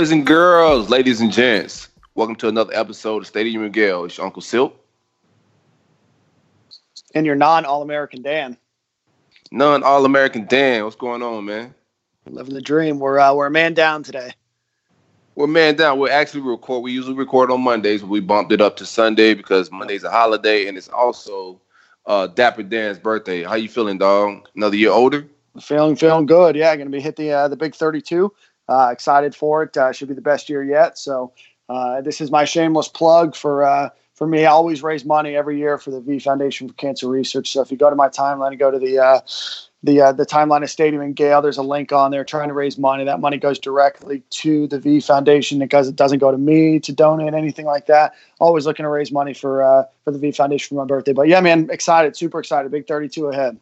Boys and girls, ladies and gents, welcome to another episode of Stadium Gale. It's your Uncle Silk. And your non All American Dan. None All American Dan. What's going on, man? Living the dream. We're uh, we're a man down today. We're man down. We're actually record. We usually record on Mondays, but we bumped it up to Sunday because Monday's a holiday and it's also uh, Dapper Dan's birthday. How you feeling, dog? Another year older? Feeling feeling good. Yeah, going to be hit the uh, the big 32. Uh, excited for it. Uh, should be the best year yet. So uh, this is my shameless plug for uh, for me. I always raise money every year for the V Foundation for Cancer Research. So if you go to my timeline and go to the uh, the uh, the timeline of Stadium and Gale, there's a link on there trying to raise money. That money goes directly to the V Foundation because it doesn't go to me to donate anything like that. Always looking to raise money for for the V Foundation for my birthday. But yeah, man, excited, super excited. Big 32 ahead.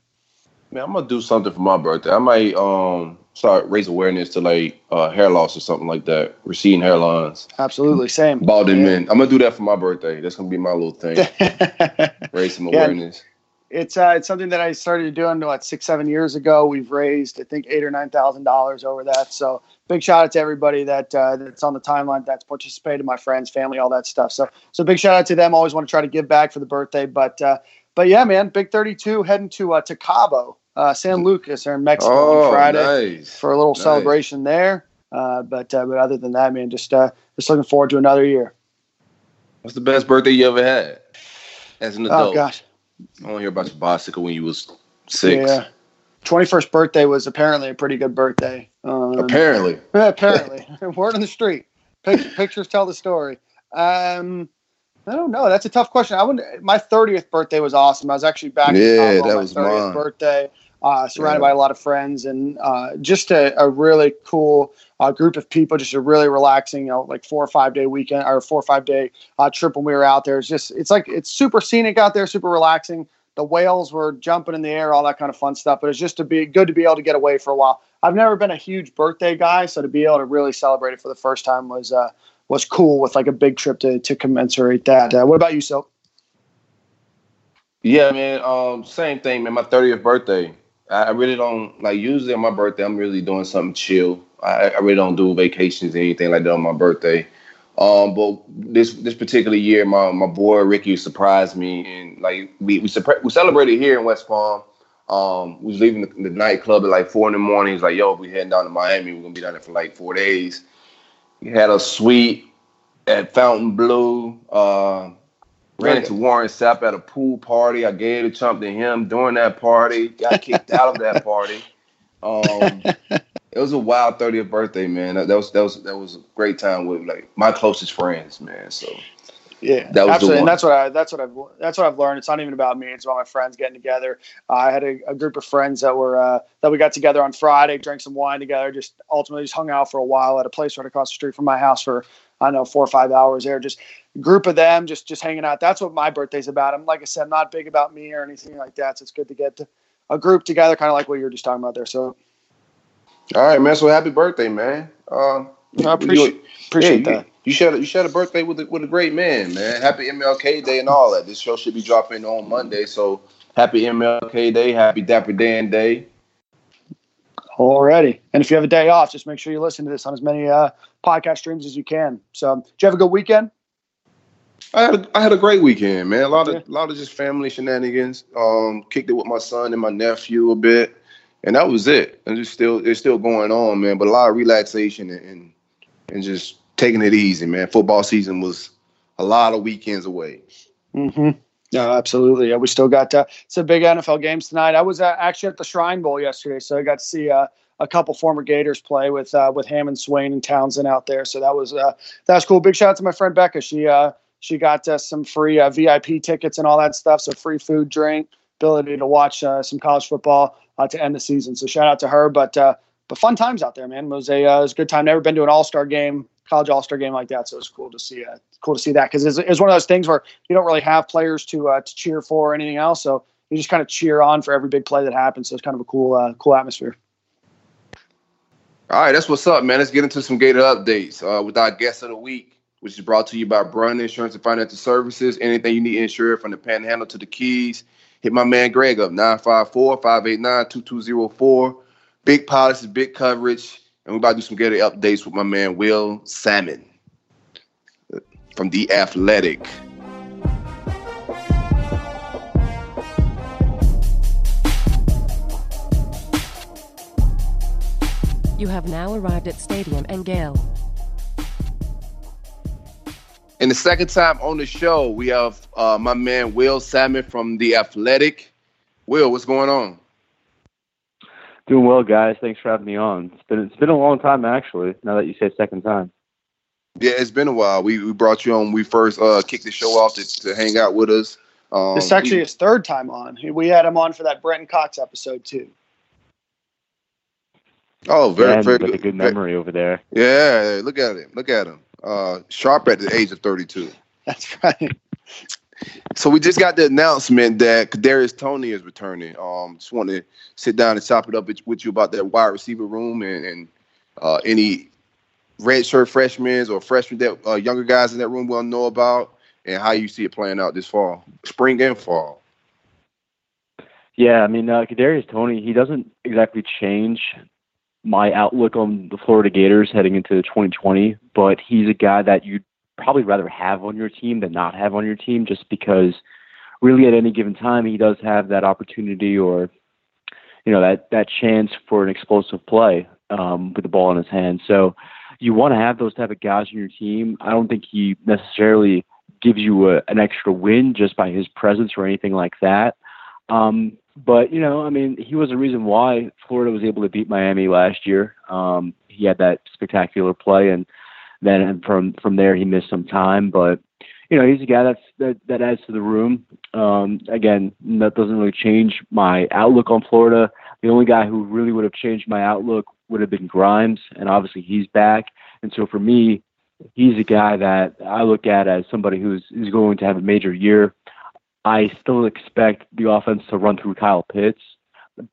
Man, I'm gonna do something for my birthday. I might um start raise awareness to like uh, hair loss or something like that, receding hairlines. Absolutely, same. Balding yeah. men. I'm gonna do that for my birthday. That's gonna be my little thing. raise some awareness. Yeah, it's uh, it's something that I started doing what six seven years ago. We've raised I think eight or nine thousand dollars over that. So big shout out to everybody that uh, that's on the timeline that's participated, my friends, family, all that stuff. So so big shout out to them. Always want to try to give back for the birthday, but. Uh, but yeah, man, big 32 heading to uh, to Cabo uh, San Lucas there in Mexico oh, on Friday nice. for a little nice. celebration there. Uh, but uh, but other than that, man, just uh, just looking forward to another year. What's the best birthday you ever had as an adult? Oh gosh, I want to hear about your bicycle when you was six. Yeah, twenty first birthday was apparently a pretty good birthday. Um, apparently, apparently, word on the street. Pictures tell the story. Um, I don't know. That's a tough question. I would. My thirtieth birthday was awesome. I was actually back. Yeah, that my was my thirtieth birthday uh, surrounded yeah. by a lot of friends and uh, just a, a, really cool uh, group of people. Just a really relaxing, you know, like four or five day weekend or four or five day uh, trip when we were out there. It's just it's like it's super scenic out there, super relaxing. The whales were jumping in the air, all that kind of fun stuff. But it's just to be good to be able to get away for a while. I've never been a huge birthday guy, so to be able to really celebrate it for the first time was uh, was cool with like a big trip to to commensurate that. Uh, what about you, Silk? Yeah, man. Um, same thing, man. My 30th birthday. I really don't like usually on my birthday I'm really doing something chill. I, I really don't do vacations or anything like that on my birthday. Um, but this this particular year, my my boy Ricky surprised me and like we we, we celebrated here in West Palm. Um, we was leaving the, the, nightclub at like four in the morning. He's like, "Yo, we heading down to Miami. We're gonna be down there for like four days." We had a suite at Fontainebleau. Uh, Ran into Warren Sapp at a pool party. I gave a chump to him during that party. Got kicked out of that party. Um, it was a wild 30th birthday, man. That, that, was that was that was a great time with like my closest friends, man. So yeah, that was absolutely, and that's what I that's what I've that's what I've learned. It's not even about me; it's about my friends getting together. Uh, I had a, a, group of friends that were uh, that we got together on Friday, drank some wine together, just ultimately just hung out for a while at a place right across the street from my house for I don't know four or five hours there, just group of them just just hanging out. That's what my birthday's about. I'm like I said, I'm not big about me or anything like that. So it's good to get to a group together, kind of like what you were just talking about there. So, all right, man. So happy birthday, man. Uh, I appreciate you, appreciate yeah, that. You, you shared you shared a birthday with a, with a great man, man. Happy MLK Day and all that. This show should be dropping on Monday, so happy MLK Day, happy Dapper Dan Day. Already, and if you have a day off, just make sure you listen to this on as many uh, podcast streams as you can. So, did you have a good weekend? I had a, I had a great weekend, man. A lot of a lot of just family shenanigans. Um, kicked it with my son and my nephew a bit, and that was it. And it's still it's still going on, man. But a lot of relaxation and and, and just taking it easy, man. Football season was a lot of weekends away. Mm-hmm. No, absolutely. Yeah, we still got uh, some big NFL games tonight. I was uh, actually at the Shrine Bowl yesterday, so I got to see uh, a couple former Gators play with uh, with Hammond, Swain, and Townsend out there. So that was uh, that was cool. Big shout out to my friend Becca. She uh, she got us some free uh, VIP tickets and all that stuff. So free food, drink, ability to watch uh, some college football uh, to end the season. So shout out to her. But uh, but fun times out there, man. It was a, it was a good time. Never been to an All Star game, college All Star game like that, so it was cool to see. Uh, cool to see that because it's, it's one of those things where you don't really have players to uh, to cheer for or anything else, so you just kind of cheer on for every big play that happens. So it's kind of a cool cool atmosphere. All right, that's what's up, man. Let's get into some Gator updates with our guest of the week, which is brought to you by Brunt Insurance and Financial Services. Anything you need insured from the Panhandle to the Keys, hit my man Greg up 954-589-2204. Big policies, big coverage, and we're about to do some Gator updates with my man Will Sammon from the Athletic. You have now arrived at Stadium and Gale. And the second time on the show, we have uh, my man Will Sammon from the Athletic. Will, what's going on? Doing well, guys. Thanks for having me on. It's been it's been a long time, actually. Now that you say second time. Yeah, it's been a while. We we brought you on. We first uh, kicked the show off to, to hang out with us. Um, this is actually his third time on. We had him on for that Brenton Cox episode too. Oh, very, yeah, very good. good. a good memory over there. Yeah, look at him. Look at him. Uh, sharp at the age of 32. That's right. So we just got the announcement that Kadarius Toney is returning. Um, just want to sit down and chop it up with you about that wide receiver room and, and uh, any redshirt freshmen or freshmen that uh, younger guys in that room will know about, and how you see it playing out this fall, spring and fall. Yeah, I mean, uh, Kadarius Toney, he doesn't exactly change my outlook on the Florida Gators heading into 2020, but he's a guy that you'd probably rather have on your team than not have on your team just because really at any given time he does have that opportunity or you know that that chance for an explosive play um, with the ball in his hand. So you want to have those type of guys on your team. I don't think he necessarily gives you a, an extra win just by his presence or anything like that. Um, but you know, I mean, he was the reason why Florida was able to beat Miami last year. Um, he had that spectacular play, and then from from there he missed some time. But you know, he's a guy that's that that adds to the room. Um, again, that doesn't really change my outlook on Florida. The only guy who really would have changed my outlook would have been Grimes, and obviously he's back. And so for me, he's a guy that I look at as somebody who's is going to have a major year. I still expect the offense to run through Kyle Pitts,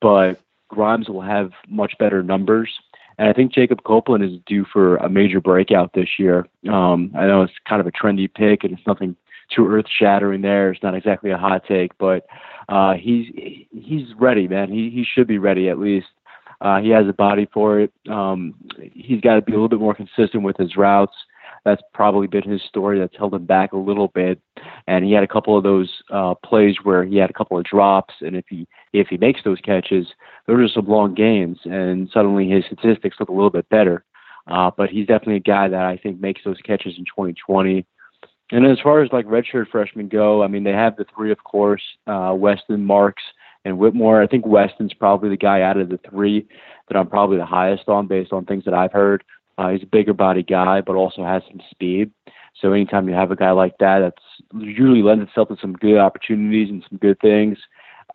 but Grimes will have much better numbers. And I think Jacob Copeland is due for a major breakout this year. Um, I know it's kind of a trendy pick, and it's nothing too earth shattering there. It's not exactly a hot take, but uh, he's he's ready, man. He he should be ready at least. Uh, he has a body for it. Um, he's got to be a little bit more consistent with his routes that's probably been his story that's held him back a little bit. And he had a couple of those uh, plays where he had a couple of drops, and if he if he makes those catches, those are some long gains, and suddenly his statistics look a little bit better. Uh, but he's definitely a guy that I think makes those catches in 2020. And as far as like redshirt freshmen go, I mean they have the three, of course, uh, Weston, Marks, and Whitmore. I think Weston's probably the guy out of the three that I'm probably the highest on based on things that I've heard. Uh, he's a bigger body guy, but also has some speed. So anytime you have a guy like that, that's usually lends itself to some good opportunities and some good things.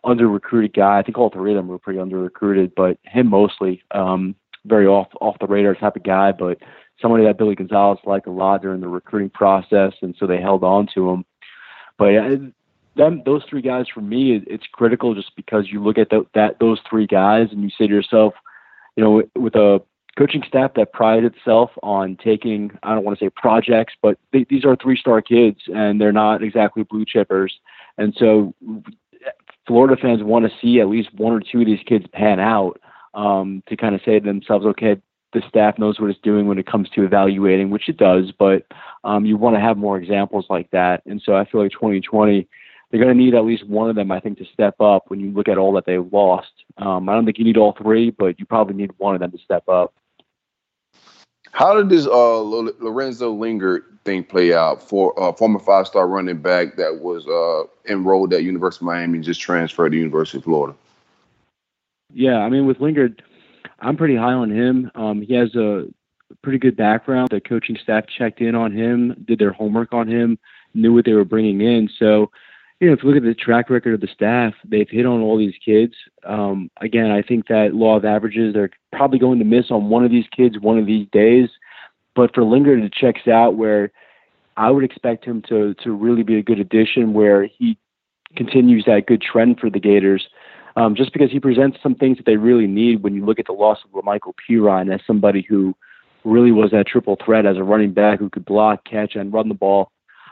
Under recruited guy, I think all three of them were pretty under recruited, but him mostly um, very off off the radar type of guy, but somebody that Billy Gonzales liked a lot during the recruiting process, and so they held on to him. But uh, them those three guys for me, it, it's critical just because you look at the, that those three guys and you say to yourself, you know, with a coaching staff that prides itself on taking, I don't want to say projects, but they, these are three star kids and they're not exactly blue chippers. And so Florida fans want to see at least one or two of these kids pan out um, to kind of say to themselves, okay, the staff knows what it's doing when it comes to evaluating, which it does, but um, you want to have more examples like that. And so I feel like 2020, they're going to need at least one of them, I think, to step up when you look at all that they've lost. Um, I don't think you need all three, but you probably need one of them to step up. How did this uh, Lorenzo Lingard thing play out for uh, former five star running back that was uh, enrolled at University of Miami and just transferred to University of Florida? Yeah, I mean with Lingard, I'm pretty high on him. Um, he has a pretty good background. The coaching staff checked in on him, did their homework on him, knew what they were bringing in. So, you know, if you look at the track record of the staff, they've hit on all these kids. Um, again, I think that law of averages, they're probably going to miss on one of these kids one of these days. But for Lingard, it checks out where I would expect him to to really be a good addition, where he continues that good trend for the Gators. Um, just because he presents some things that they really need when you look at the loss of Michael Perine as somebody who really was that triple threat as a running back who could block, catch, and run the ball.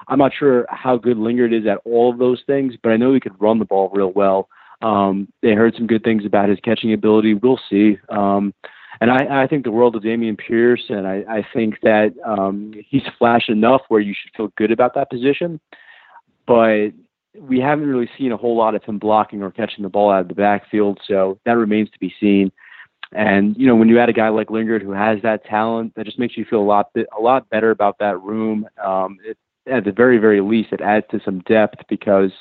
I'm not sure how good Lingard is at all of those things, but I know he could run the ball real well. Um, they heard some good things about his catching ability. We'll see. Um, and I, I think the world of Dameon Pierce, and I, I think that um, he's flashed enough where you should feel good about that position. But we haven't really seen a whole lot of him blocking or catching the ball out of the backfield, so that remains to be seen. And you know, when you add a guy like Lingard who has that talent, that just makes you feel a lot a lot better about that room. Um, it, at the very very least, it adds to some depth because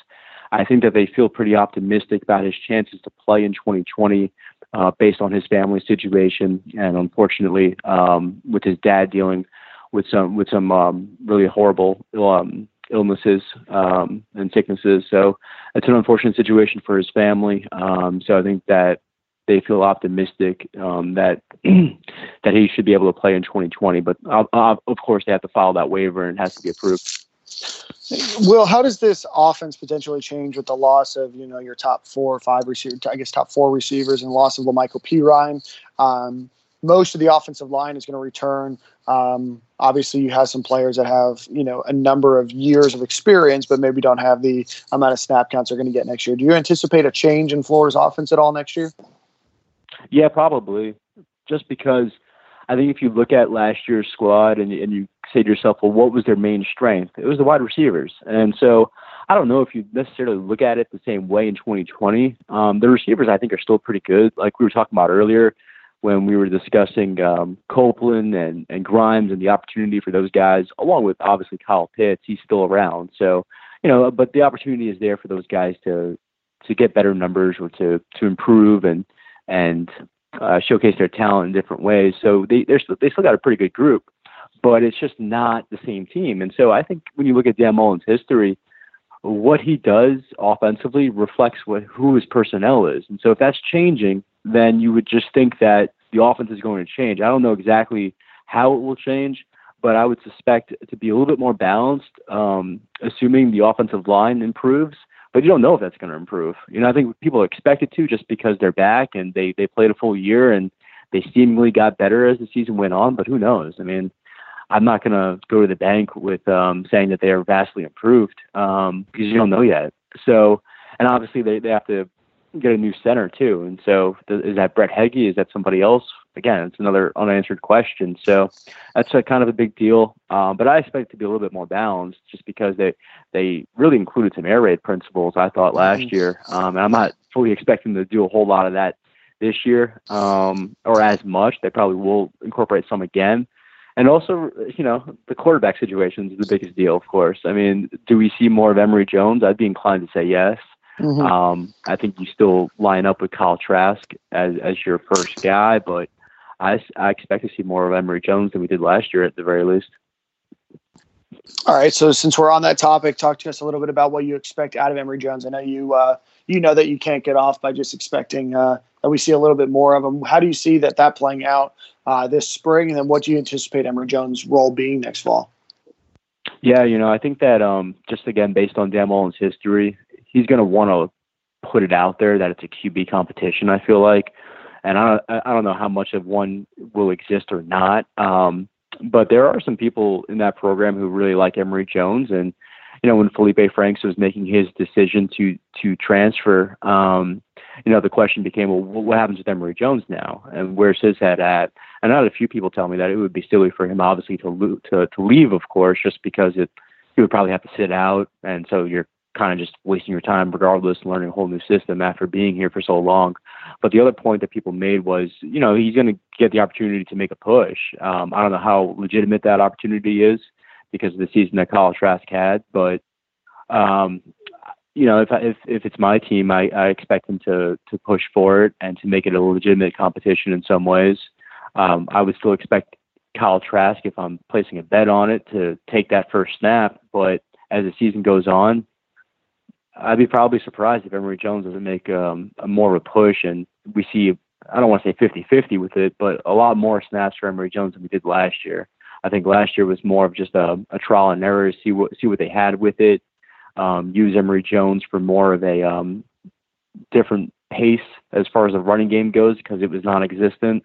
I think that they feel pretty optimistic about his chances to play in 2020 uh, based on his family situation, and unfortunately, um, with his dad dealing with some with some um, really horrible um, illnesses um, and sicknesses. So it's an unfortunate situation for his family. Um, so I think that they feel optimistic um, that that he should be able to play in 2020. But uh, uh, of course, they have to file that waiver and it has to be approved. Will, how does this offense potentially change with the loss of you know your top four or five receivers? I guess top four receivers and loss of La'Mical Perine. Um, most of the offensive line is going to return. Um, obviously, you have some players that have you know a number of years of experience, but maybe don't have the amount of snap counts they're going to get next year. Do you anticipate a change in Florida's offense at all next year? Yeah, probably. Just because I think if you look at last year's squad and, and you say to yourself, well, what was their main strength? It was the wide receivers. And so I don't know if you necessarily look at it the same way in 2020. Um, the receivers, I think, are still pretty good. Like we were talking about earlier when we were discussing um, Copeland and, and Grimes and the opportunity for those guys, along with obviously Kyle Pitts. He's still around. So, you know, but the opportunity is there for those guys to to get better numbers or to to improve and and uh, showcase their talent in different ways. So they they're still, they still got a pretty good group, but it's just not the same team. And so I think when you look at Dan Mullen's history, what he does offensively reflects what who his personnel is. And so if that's changing, then you would just think that the offense is going to change. I don't know exactly how it will change, but I would suspect to be a little bit more balanced, um, assuming the offensive line improves but you don't know if that's going to improve. You know, I think people expect it to just because they're back and they they played a full year and they seemingly got better as the season went on. But who knows? I mean, I'm not going to go to the bank with um, saying that they are vastly improved um, because you don't know yet. So, and obviously they they have to get a new center too. And so, is that Brett Heggie? Is that somebody else? Again, it's another unanswered question. So, that's a kind of a big deal. Um, but I expect it to be a little bit more balanced, just because they they really included some air raid principles. I thought last year, um, and I'm not fully expecting to do a whole lot of that this year, um, or as much. They probably will incorporate some again. And also, you know, the quarterback situation is the biggest deal, of course. I mean, do we see more of Emory Jones? I'd be inclined to say yes. Mm-hmm. Um, I think you still line up with Kyle Trask as as your first guy, but I, I expect to see more of Emory Jones than we did last year at the very least. All right. So since we're on that topic, talk to us a little bit about what you expect out of Emory Jones. I know you uh, you know that you can't get off by just expecting uh, that we see a little bit more of him. How do you see that that playing out uh, this spring, and then what do you anticipate Emory Jones' role being next fall? Yeah, you know, I think that um, just again based on Dan Mullen's history, he's going to want to put it out there that it's a QB competition. I feel like, and I don't, I don't know how much of one will exist or not. Um, but there are some people in that program who really like Emory Jones, and you know when Felipe Franks was making his decision to to transfer, um, you know the question became, well, what happens with Emory Jones now, and where's his head at? And I had a few people tell me that it would be silly for him, obviously, to to to leave, of course, just because it he would probably have to sit out, and so you're kind of just wasting your time regardless learning a whole new system after being here for so long. But the other point that people made was you know he's going to get the opportunity to make a push. Um, i don't know how legitimate that opportunity is because of the season that Kyle Trask had but um, you know if, if if it's my team I, I expect him to to push for it and to make it a legitimate competition in some ways. Um, I would still expect Kyle Trask if I'm placing a bet on it to take that first snap but as the season goes on I'd be probably surprised if Emory Jones doesn't make um, a more of a push, and we see I don't want to say 50-50 with it, but a lot more snaps for Emory Jones than we did last year. I think last year was more of just a, a trial and error, see what see what they had with it. Um, use Emory Jones for more of a um, different pace as far as the running game goes because it was non-existent.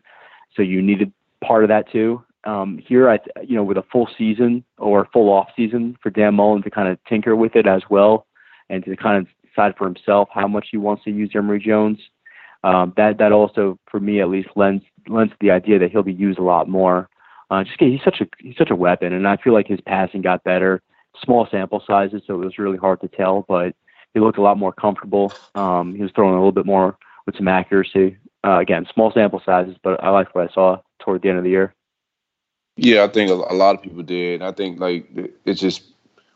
So you needed part of that too. Um, here, I you know with a full season or full off season for Dan Mullen to kind of tinker with it as well, and to kind of decide for himself how much he wants to use Emory Jones. Um, that that also, for me at least, lends lends the idea that he'll be used a lot more. Uh, just he's such a he's such a weapon, and I feel like his passing got better. Small sample sizes, so it was really hard to tell, but he looked a lot more comfortable. Um, he was throwing a little bit more with some accuracy. Uh, again, small sample sizes, but I liked what I saw toward the end of the year. Yeah, I think a, a lot of people did. I think like it's just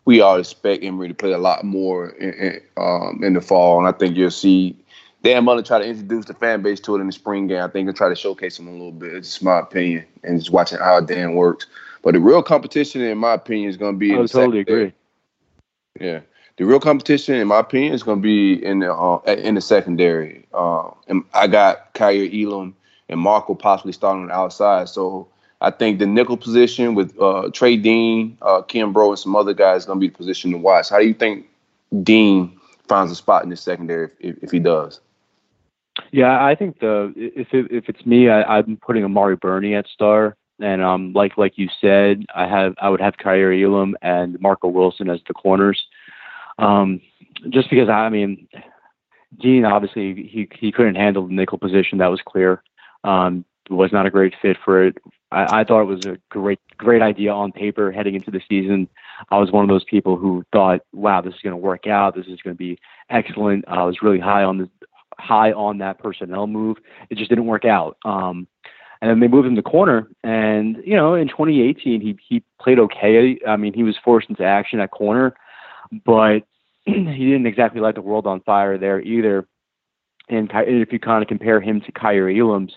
we all expect Emory to play a lot more in, in, um, in the fall, and I think you'll see Dan Mullen try to introduce the fan base to it in the spring game. I think he'll try to showcase him a little bit. It's just my opinion, and just watching how Dan works. But the real competition, in my opinion, is going to be. I totally agree. Yeah, the real competition, in my opinion, is going to be in the uh, in the secondary. Uh, and I got Kaiir Elam and Marco possibly starting on the outside. So I think the nickel position with uh, Trey Dean, uh, Kimbrough, and some other guys is going to be the position to watch. How do you think Dean finds a spot in the secondary if, if he does? Yeah, I think the if it, if it's me, I, I'm putting Amari Burney at star, and um, like like you said, I have I would have Kaiir Elam and Marco Wilson as the corners, um, just because I mean, Dean obviously he he couldn't handle the nickel position, that was clear. Um, was not a great fit for it. I, I thought it was a great great idea on paper heading into the season. I was one of those people who thought, wow, this is going to work out. This is going to be excellent. I was really high on the high on that personnel move. It just didn't work out. Um, and then they moved him to corner, and you know, in 2018, he he played okay. I mean, he was forced into action at corner, but he didn't exactly light the world on fire there either. And if you kind of compare him to Kaiir Elam's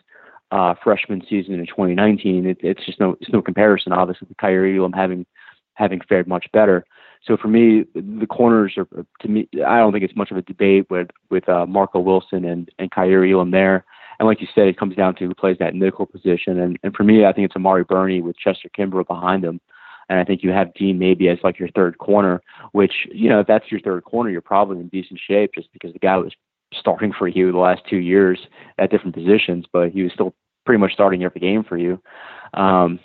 uh, freshman season in 2019, it, it's just no it's no comparison. Obviously, with Kaiir Elam having having fared much better. So for me, the corners are to me. I don't think it's much of a debate with with uh, Marco Wilson and and Kaiir Elam there. And like you said, it comes down to who plays that nickel position. And and for me, I think it's Amari Burney with Chester Kimbrough behind him. And I think you have Dean maybe as like your third corner, which you know if that's your third corner, you're probably in decent shape just because the guy was starting for you the last two years at different positions, but he was still pretty much starting every game for you. Um,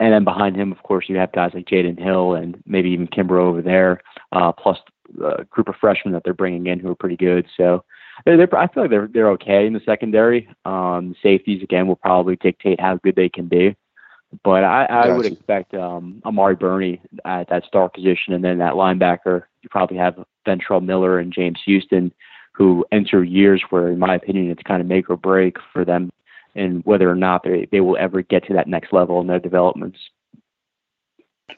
and then behind him, of course, you have guys like Jaden Hill and maybe even Kimbrough over there, uh, plus a group of freshmen that they're bringing in who are pretty good. So they're, they're, I feel like they're they're okay in the secondary. Um, safeties again will probably dictate how good they can be, but I, I gotcha. would expect um, Amari Burney at that star position, and then that linebacker you probably have Ventrell Miller and James Houston, who enter years where, in my opinion, it's kind of make or break for them and whether or not they, they will ever get to that next level in their developments.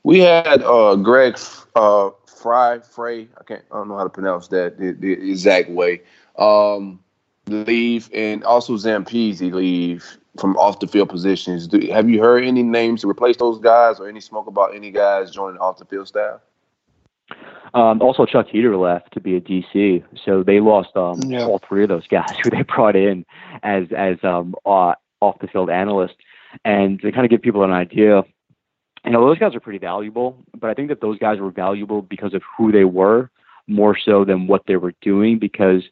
We had uh, Greg uh, Fry, Frey, I can't, I don't know how to pronounce that the, the exact way, um, leave, and also Zampese leave from off the field positions. Do, have you heard any names to replace those guys, or any smoke about any guys joining off the field staff? Um, also, Chuck Heater left to be a DC, so they lost um, yeah. all three of those guys who they brought in as as um, uh, off the field analysts. And to kind of give people an idea, you know, those guys are pretty valuable, but I think that those guys were valuable because of who they were more so than what they were doing because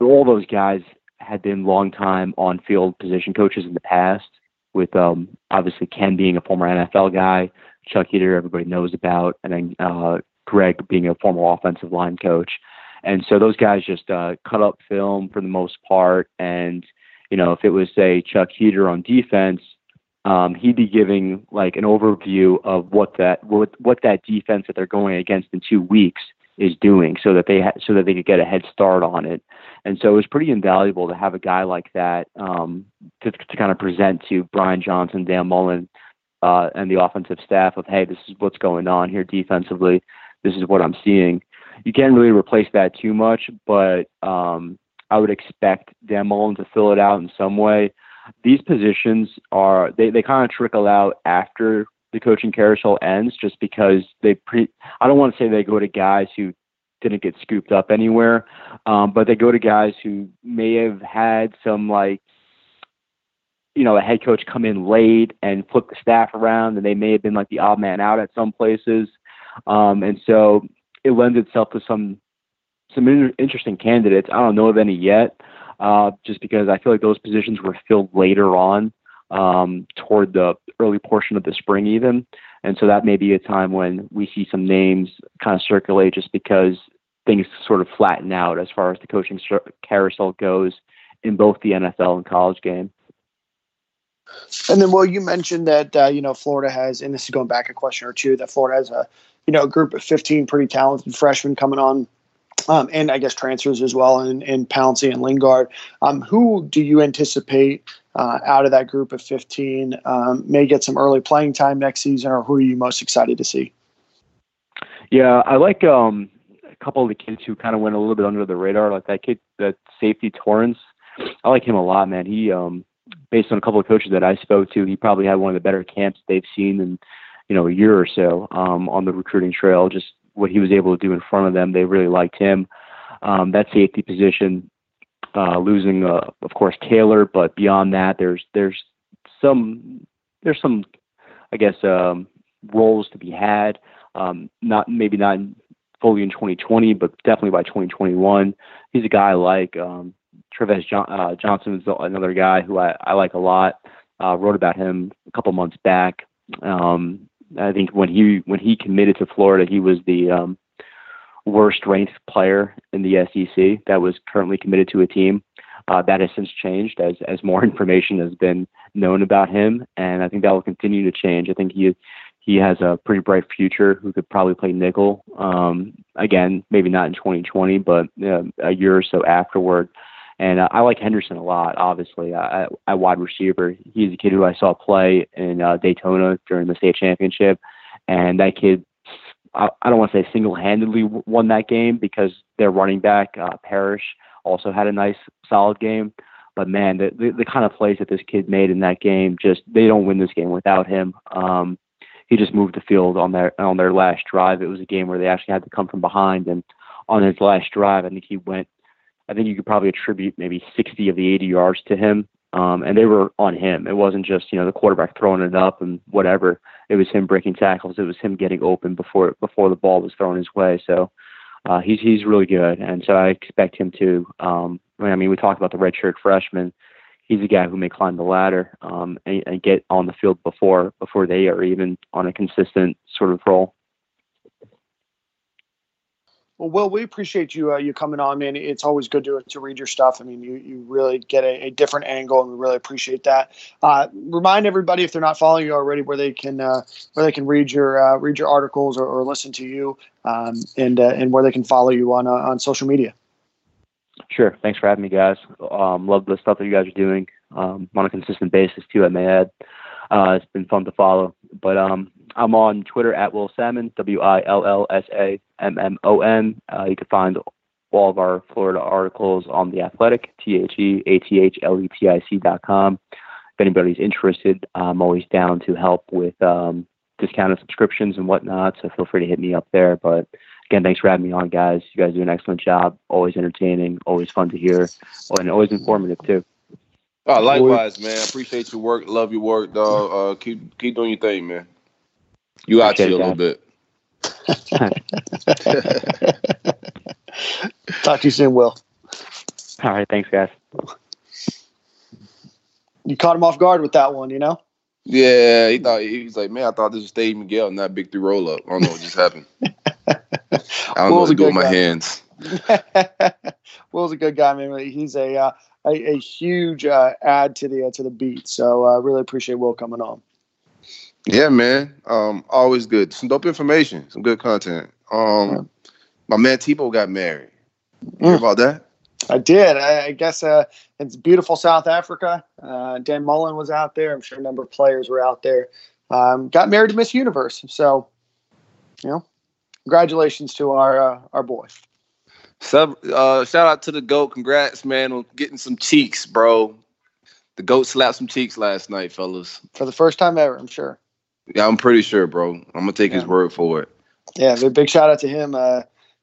all those guys had been long time on field position coaches in the past with um, obviously Ken being a former NFL guy, Chuck Heater everybody knows about, and then uh, Greg being a former offensive line coach. And so those guys just uh, cut up film for the most part. And, you know, if it was, say, Chuck Heater on defense, um, he'd be giving like an overview of what that what, what that defense that they're going against in two weeks is doing, so that they ha- so that they could get a head start on it. And so it was pretty invaluable to have a guy like that um, to, to kind of present to Brian Johnson, Dan Mullen, uh, and the offensive staff of, hey, this is what's going on here defensively this is what I'm seeing. You can't really replace that too much, but um, I would expect Dan Mullen to fill it out in some way. These positions are they, they kind of trickle out after the coaching carousel ends, just because they pre. I don't want to say they go to guys who didn't get scooped up anywhere. Um, but they go to guys who may have had some like you know, a head coach come in late and flip the staff around, and they may have been like the odd man out at some places. Um, and so it lends itself to some some in- interesting candidates. I don't know of any yet, uh, just because I feel like those positions were filled later on um, toward the early portion of the spring, even. And so that may be a time when we see some names kind of circulate just because things sort of flatten out as far as the coaching carousel goes in both the NFL and college game. And then, well, you mentioned that uh, you know Florida has, and this is going back a question or two, that Florida has a you know a group of 15 pretty talented freshmen coming on, um, and I guess transfers as well, in, in Pouncey and Lingard. Um, who do you anticipate uh, out of that group of 15 um, may get some early playing time next season, or who are you most excited to see? Yeah, I like um, a couple of the kids who kind of went a little bit under the radar, like that kid, that safety Torrence. I like him a lot, man. He um, based on a couple of coaches that I spoke to, he probably had one of the better camps they've seen in you know a year or so um, on the recruiting trail. Just what he was able to do in front of them, they really liked him. Um, that safety position, uh, losing uh, of course Taylor, but beyond that, there's there's some there's some I guess um, roles to be had. Um, not maybe not fully in 2020, but definitely by 2021. He's a guy I like. Um, Travis John, uh, Johnson is another guy who I, I like a lot. Uh, wrote about him a couple months back. Um, I think when he when he committed to Florida, he was the um, worst ranked player in the SEC that was currently committed to a team. Uh, that has since changed as as more information has been known about him, and I think that will continue to change. I think he he has a pretty bright future. Who could probably play nickel um, again, maybe not in 2020, but uh, a year or so afterward. And uh, I like Henderson a lot, obviously. I, I wide receiver. He's a kid who I saw play in uh, Daytona during the state championship. And that kid, I, I don't want to say single handedly won that game because their running back, uh, Parrish, also had a nice, solid game. But man, the, the, the kind of plays that this kid made in that game, just they don't win this game without him. Um, he just moved the field on their on their last drive. It was a game where they actually had to come from behind, and on his last drive, I think he went I think you could probably attribute maybe 60 of the 80 yards to him. Um, and they were on him. It wasn't just you know the quarterback throwing it up and whatever. It was him breaking tackles. It was him getting open before before the ball was thrown his way. So uh, he's he's really good, and so I expect him to. Um, I mean, we talked about the redshirt freshman. He's a guy who may climb the ladder um, and, and get on the field before before they are even on a consistent sort of role. Well, Will, we appreciate you uh, you coming on, man. It's always good to to read your stuff. I mean, you you really get a, a different angle, and we really appreciate that. Uh, remind everybody if they're not following you already, where they can uh, where they can read your uh, read your articles or, or listen to you, um, and uh, and where they can follow you on uh, on social media. Sure. Thanks for having me, guys. Um, love the stuff that you guys are doing um, on a consistent basis too. I may add. It's been fun to follow, but um, I'm on Twitter at Will Sammon, W I L L S A M M O N. Uh, you can find all of our Florida articles on The Athletic, T H E A T H L E T I C dot com. If anybody's interested, I'm always down to help with um, discounted subscriptions and whatnot, so feel free to hit me up there. But again, thanks for having me on, guys. You guys do an excellent job. Always entertaining, always fun to hear, and always informative, too. Oh, likewise, man. Appreciate your work. Love your work, dog. Uh, keep keep doing your thing, man. You out here a little bit. Talk to you soon, Will. All right, thanks, guys. You caught him off guard with that one, you know. Yeah, he thought he was like, man, I thought this was Dave Miguel, not Big Three Roll Up. I don't know what just happened. I don't know what to do with my hands. Will's a good guy, man. He's a uh, a, a, huge uh, add to the uh, to the beat. So I uh, really appreciate Will coming on. Yeah, man. Um, always good. Some dope information, some good content. Um, yeah. my man Tebow got married. You mm. hear about that? I did. I, I guess uh, it's beautiful South Africa. Uh, Dan Mullen was out there. I'm sure a number of players were out there. Um, got married to Miss Universe. So, you know, congratulations to our uh, our boy. So, uh, shout out to the goat. Congrats, man, on getting some cheeks, bro. The goat slapped some cheeks last night, fellas. For the first time ever, I'm sure. Yeah, I'm pretty sure, bro. I'm gonna take yeah. his word for it. Yeah, big shout out to him. Uh,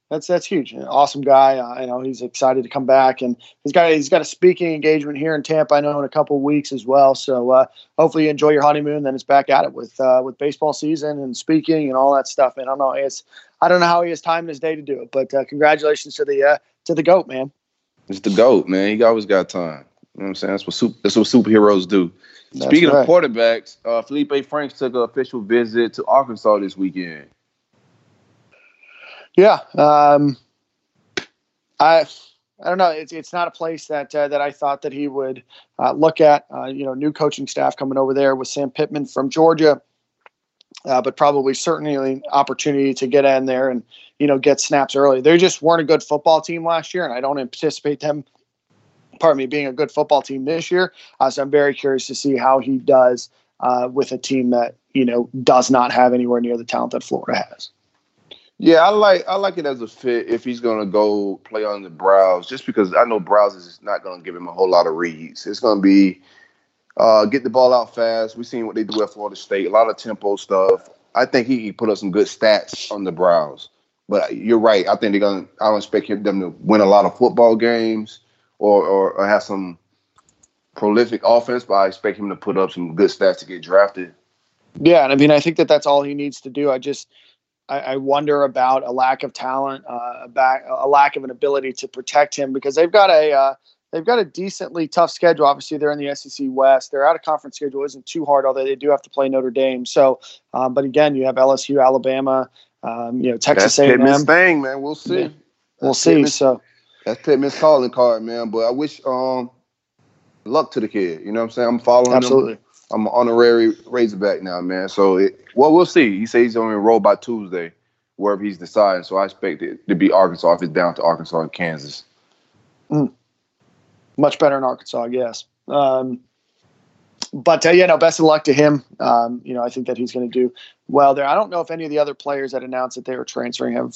that's that's huge. An awesome guy. Uh, I know he's excited to come back, and he's got he's got a speaking engagement here in Tampa. I know in a couple weeks as well. So uh, hopefully you enjoy your honeymoon. Then it's back at it with uh, with baseball season and speaking and all that stuff. And I don't know. It's I don't know how he has time in his day to do it, but uh, congratulations to the uh, to the goat man. It's the goat man. He always got time. You know what I'm saying? That's what super, that's what superheroes do. That's Speaking right. of quarterbacks, uh, Felipe Franks took an official visit to Arkansas this weekend. Yeah. Um, I I don't know. It's it's not a place that uh, that I thought that he would uh, look at. Uh, you know, new coaching staff coming over there with Sam Pittman from Georgia, uh, but probably certainly an opportunity to get in there and you know get snaps early. They just weren't a good football team last year, and I don't anticipate them. Pardon me, being a good football team this year. Uh, so I'm very curious to see how he does uh, with a team that you know does not have anywhere near the talent that Florida has. Yeah, I like I like it as a fit if he's gonna go play on the Briles, just because I know Briles is not gonna give him a whole lot of reads. It's gonna be uh, get the ball out fast. We've seen what they do at Florida State, a lot of tempo stuff. I think he put up some good stats on the Briles. But you're right. I think they're gonna. I don't expect them to win a lot of football games or, or or have some prolific offense, but I expect him to put up some good stats to get drafted. Yeah, and I mean, I think that that's all he needs to do. I just, I, I wonder about a lack of talent, uh, a back, a lack of an ability to protect him because they've got a, uh, they've got a decently tough schedule. Obviously, they're in the SEC West. Their out of conference schedule isn't too hard, although they do have to play Notre Dame. So, um, but again, you have LSU, Alabama, um, you know, Texas That's A&M. thing, man. We'll see. Yeah. We'll That's see. Pittman's- So, That's Pittman's calling card, man. But I wish um luck to the kid. You know what I'm saying? I'm following him. absolutely. I'm an honorary Razorback now, man. So it, well, we'll see. He says he's going to enroll by Tuesday, wherever he's deciding. So I expect it to be Arkansas if it's down to Arkansas and Kansas. Much better in Arkansas, guess. Um, but uh, yeah, no, best of luck to him. Um, you know, I think that he's going to do well there. I don't know if any of the other players that announced that they were transferring have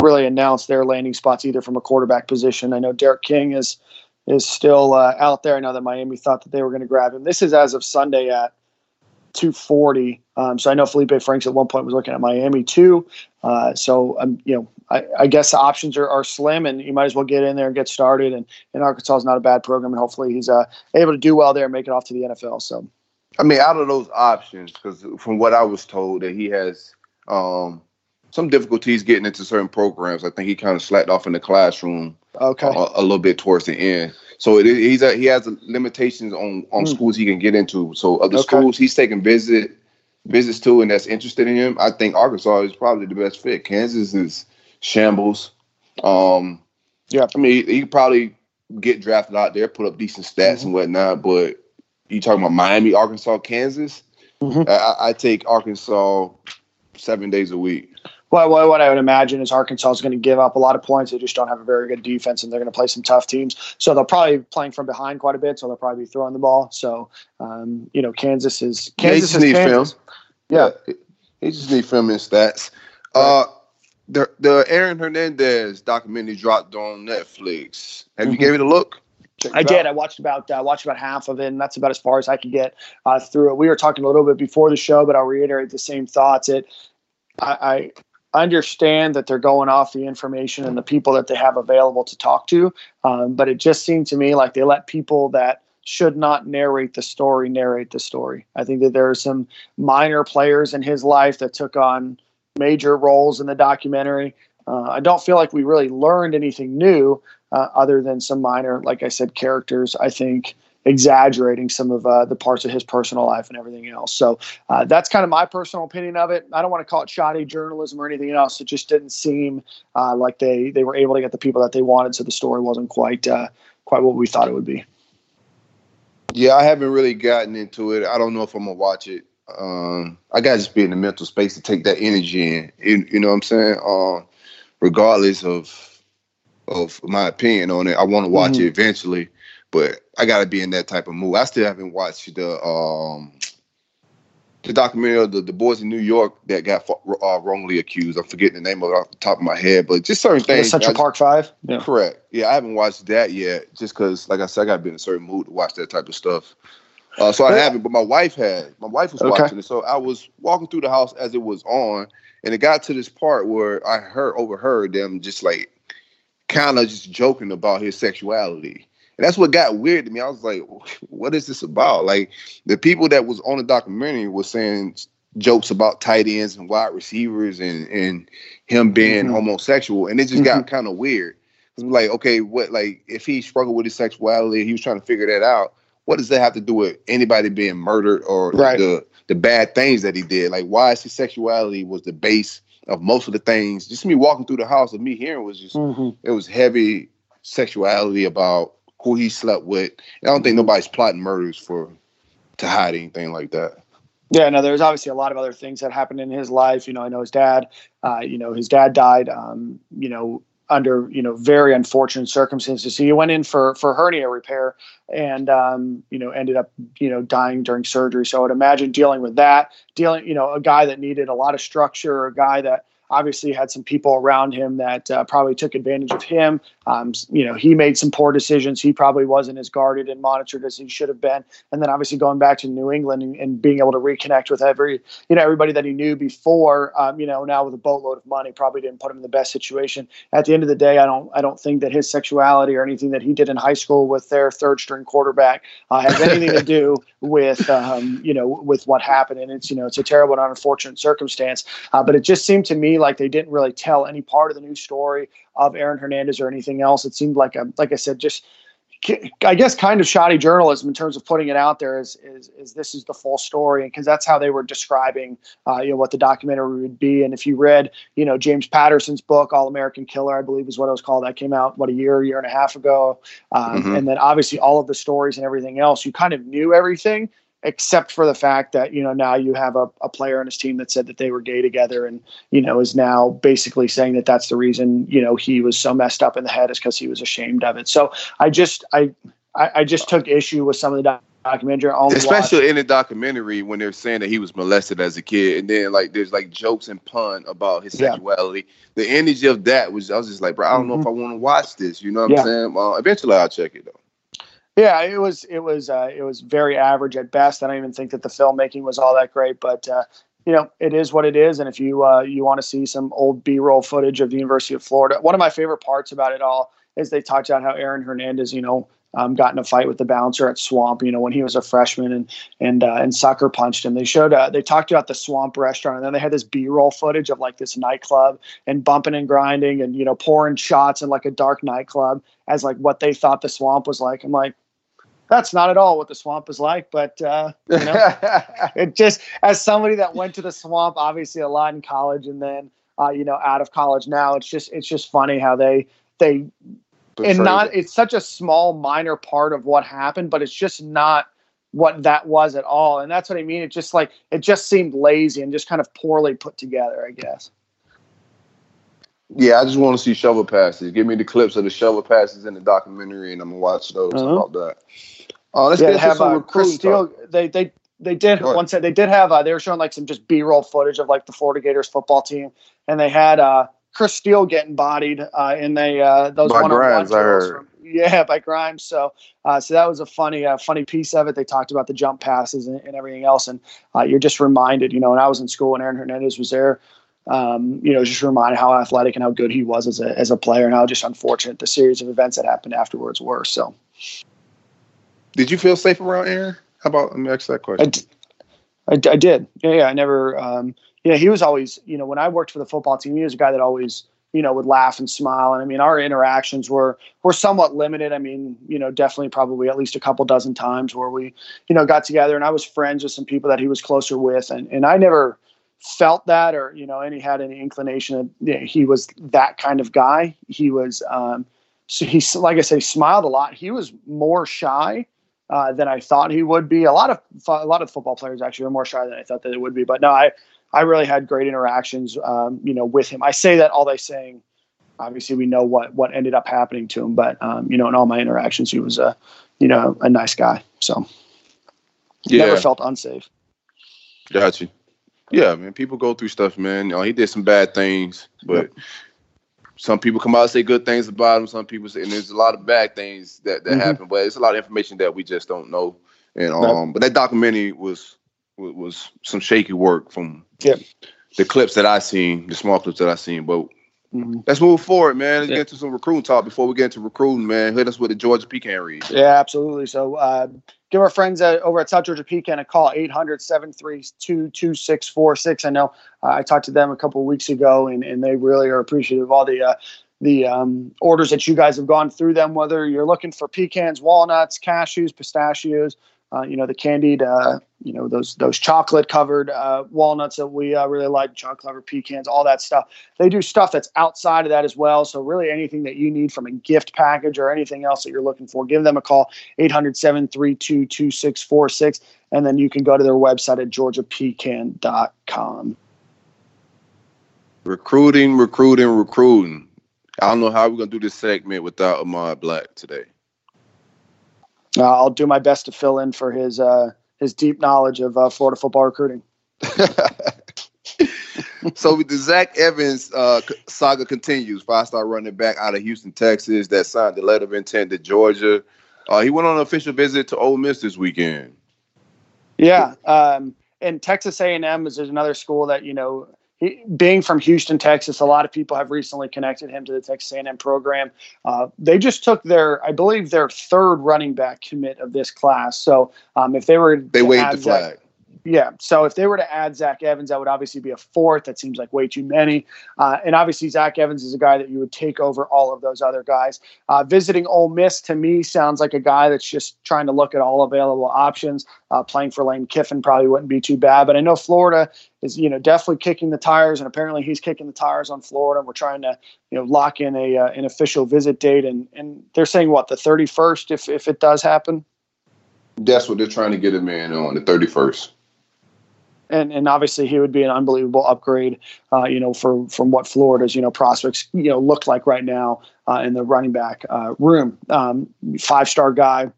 really announced their landing spots either from a quarterback position. I know D'Eriq King is is still uh, out there. I know that Miami thought that they were going to grab him. This is as of Sunday at 240. Um, so I know Felipe Franks at one point was looking at Miami too. Uh, so um, you know, I, I guess the options are, are slim, and you might as well get in there and get started. And, and Arkansas is not a bad program, and hopefully he's uh, able to do well there and make it off to the NFL. So I mean, out of those options, because from what I was told, that he has um, some difficulties getting into certain programs. I think he kind of slacked off in the classroom okay, a, a little bit towards the end. So it, he's a, he has limitations on on Hmm. schools he can get into. So other Okay. schools he's taking visit visits to, and that's interested in him. I think Arkansas is probably the best fit. Kansas is shambles. Um, Yeah. I mean he, probably get drafted out there, put up decent stats Mm-hmm. and whatnot. But you talking about Miami, Arkansas, Kansas? Mhm. I- I, I take Arkansas seven days a week. Well, what, I would imagine is Arkansas is going to give up a lot of points. They just don't have a very good defense, and they're going to play some tough teams. So they'll probably be playing from behind quite a bit. So they'll probably be throwing the ball. So um, you know, Kansas is Kansas is need Kansas. film. Yeah. he just need film and stats. Uh, the the Aaron Hernandez documentary dropped on Netflix. Have you Mhm. gave it a look? I did. out? I watched about uh, watched about half of it, and that's about as far as I could get uh, through it. We were talking a little bit before the show, but I'll reiterate the same thoughts. It, I understand that they're going off the information and the people that they have available to talk to, um, but it just seemed to me like they let people that should not narrate the story narrate the story. I think that there are some minor players in his life that took on major roles in the documentary. Uh, I don't feel like we really learned anything new uh, other than some minor, like I said, characters. I think exaggerating some of uh, the parts of his personal life and everything else. So uh, that's kind of my personal opinion of it. I don't want to call it shoddy journalism or anything else. It just didn't seem uh, like they they were able to get the people that they wanted, so the story wasn't quite uh, quite what we thought it would be. Yeah, I haven't really gotten into it. I don't know if I'm gonna watch it. Um, I gotta just be in the mental space to take that energy in. You, you know what I'm saying? Um, regardless of of my opinion on it, I want to watch Mhm. it eventually, but I gotta be in that type of mood. I still haven't watched the um the documentary of the, the boys in New York that got uh, wrongly accused. I'm forgetting the name of it off the top of my head, but just certain The things. Central I- Park Five. Yeah. Correct. Yeah, I haven't watched that yet, just because, like I said, I got to be in a certain mood to watch that type of stuff. Uh, so I haven't, but my wife had. My wife was Okay. watching it. So I was walking through the house as it was on, and it got to this part where I heard overheard them just like kind of just joking about his sexuality. And that's what got weird to me. I was like, what is this about? Like the people that was on the documentary was saying jokes about tight ends and wide receivers and and him being Mhm. homosexual. And it just got kind of weird. It's like, okay, what like if he struggled with his sexuality, he was trying to figure that out. What does that have to do with anybody being murdered or Right. the the bad things that he did? Like why is his sexuality was the base of most of the things? Just me walking through the house and me hearing was just Mhm. it was heavy sexuality about who he slept with. I don't think nobody's plotting murders for to hide anything like that. Yeah, no, there's obviously a lot of other things that happened in his life. You know, I know his dad, uh, you know, his dad died, um, you know, under, you know, very unfortunate circumstances. So he went in for, for hernia repair and, um, you know, ended up, you know, dying during surgery. So I would imagine dealing with that, dealing, you know, a guy that needed a lot of structure, a guy that obviously had some people around him that uh, probably took advantage of him. Um, you know, he made some poor decisions. He probably wasn't as guarded and monitored as he should have been. And then obviously going back to New England and, and being able to reconnect with every, you know, everybody that he knew before, um, you know, now with a boatload of money, probably didn't put him in the best situation. At the end of the day, I don't, I don't think that his sexuality or anything that he did in high school with their third string quarterback uh, has anything to do with, um, you know, with what happened. And it's, you know, it's a terrible and unfortunate circumstance. Uh, but it just seemed to me like they didn't really tell any part of the news story of Aaron Hernandez or anything else. It seemed like, a, like I said, just I guess kind of shoddy journalism in terms of putting it out there is is, is this is the full story because that's how they were describing uh, you know what the documentary would be and if you read you know James Patterson's book All American Killer I believe is what it was called that came out what a year year and a half ago um, Mhm. and then obviously all of the stories and everything else you kind of knew everything except for the fact that you know now you have a, a player on his team that said that they were gay together and you know is now basically saying that that's the reason you know he was so messed up in the head is because he was ashamed of it so i just i i, I just took issue with some of the doc- documentary I only watched- Especially in the documentary when they're saying that he was molested as a kid, and then like there's like jokes and pun about his Yeah. sexuality. The energy of that was I was just like, bro, I don't know if I want to watch this. You know what Mm-hmm. Yeah. I'm saying? Uh, eventually, I'll check it though. Yeah, it was it was uh, it was very average at best. I don't even think that the filmmaking was all that great, but uh, you know it is what it is. And if you uh, you want to see some old B roll footage of the University of Florida, one of my favorite parts about it all is they talked about how Aaron Hernandez, you know. Um, got in a fight with the bouncer at Swamp, you know, when he was a freshman, and and uh, and sucker punched him. They showed, uh, they talked about the Swamp restaurant, and then they had this B-roll footage of like this nightclub and bumping and grinding, and you know, pouring shots in like a dark nightclub as like what they thought the Swamp was like. I'm like, that's not at all what the swamp is like but uh, you know it just as somebody that went to the swamp obviously a lot in college and then uh, you know out of college now it's just it's just funny how they they and not it's such a small minor part of what happened but it's just not what that was at all and that's what i mean it just like it just seemed lazy and just kind of poorly put together i guess yeah, I just want to see shovel passes. Give me the clips of the shovel passes in the documentary, and I'm gonna watch those Uh-huh. about that. Uh, let's yeah, get have some uh, Chris Steele. They they they did ahead. one set. They did have. Uh, they were showing like some just B roll footage of like the Florida Gators football team, and they had uh, Chris Steele getting bodied, uh, and they uh, those one on one yeah, by Grimes. So uh, so that was a funny uh, funny piece of it. They talked about the jump passes and, and everything else, and uh, you're just reminded. You know, when I was in school and Aaron Hernandez was there. Um, you know, just reminded how athletic and how good he was as a as a player, and how just unfortunate the series of events that happened afterwards were. So, Did you feel safe around Aaron? How about let me ask that question? I, d- I, d- I did. Yeah, yeah. I never. Um, yeah, he was always. You know, when I worked for the football team, he was a guy that always, you know, would laugh and smile. And I mean, our interactions were were somewhat limited. I mean, you know, definitely probably at least a couple dozen times where we, you know, got together and I was friends with some people that he was closer with, and and I never felt that or you know any had any inclination that you know, he was that kind of guy. He was. Um, so he, like I say, smiled a lot. He was more shy uh, than I thought he would be. A lot of a lot of football players actually are more shy than I thought that they would be. But no, I I really had great interactions, um, you know, with him. I say that all they saying. Obviously, we know what what ended up happening to him, but um, you know, in all my interactions, he was a you know a nice guy. So Yeah, never felt unsafe. got you. Yeah, man. People go through stuff, man. You know, he did some bad things, but some people come out and say good things about him. Some people say, and there's a lot of bad things that that Mhm. happen. But it's a lot of information that we just don't know. And um, but that documentary was was, some shaky work from Yep. the clips that I seen, the small clips that I seen. But Mhm. let's move forward, man. Let's Yeah. get to some recruiting talk before we get into recruiting, man. Hit us with the Georgia Pecan read. Yeah, absolutely. So uh, give our friends over at South Georgia Pecan a call, 800-732-2646. I know uh, I talked to them a couple weeks ago, and, and they really are appreciative of all the uh, the um, orders that you guys have gone through them, whether you're looking for pecans, walnuts, cashews, pistachios, uh, you know, the candied, uh, you know, those those chocolate covered uh, walnuts that we uh, really like, chocolate covered pecans, all that stuff. They do stuff that's outside of that as well. So really anything that you need from a gift package or anything else that you're looking for, give them a call, 800-732-2646. And then you can go to their website at georgiapecan.com. Recruiting, recruiting, recruiting. I don't know how we're gonna do this segment without Ahmad Black today. Uh, I'll do my best to fill in for his uh, his deep knowledge of uh, Florida football recruiting. so with the Zach Evans uh, saga continues. Five star running back out of Houston, Texas, that signed the letter of intent to Georgia. Uh, he went on an official visit to Ole Miss this weekend. Yeah, um, and Texas A&M is another school that you know, being from Houston, Texas, a lot of people have recently connected him to the Texas A&M program. Uh, they just took their, I believe, their third running back commit of this class. So um, if they were, They waved the flag. Yeah. So if they were to add Zach Evans, that would obviously be a fourth. That seems like way too many. Uh, and obviously, Zach Evans is a guy that you would take over all of those other guys. Uh, visiting Ole Miss to me sounds like a guy that's just trying to look at all available options. Uh, playing for Lane Kiffin probably wouldn't be too bad. But I know Florida is, you know, definitely kicking the tires, and apparently he's kicking the tires on Florida. We're trying to, you know, lock in a uh, an official visit date, and and they're saying what the thirty first if if it does happen. That's what they're trying to get him in on the 31st. And and obviously he would be an unbelievable upgrade, uh, you know, for from what Florida's you know prospects you know look like right now uh, in the running back uh, room. Um, Five star guy,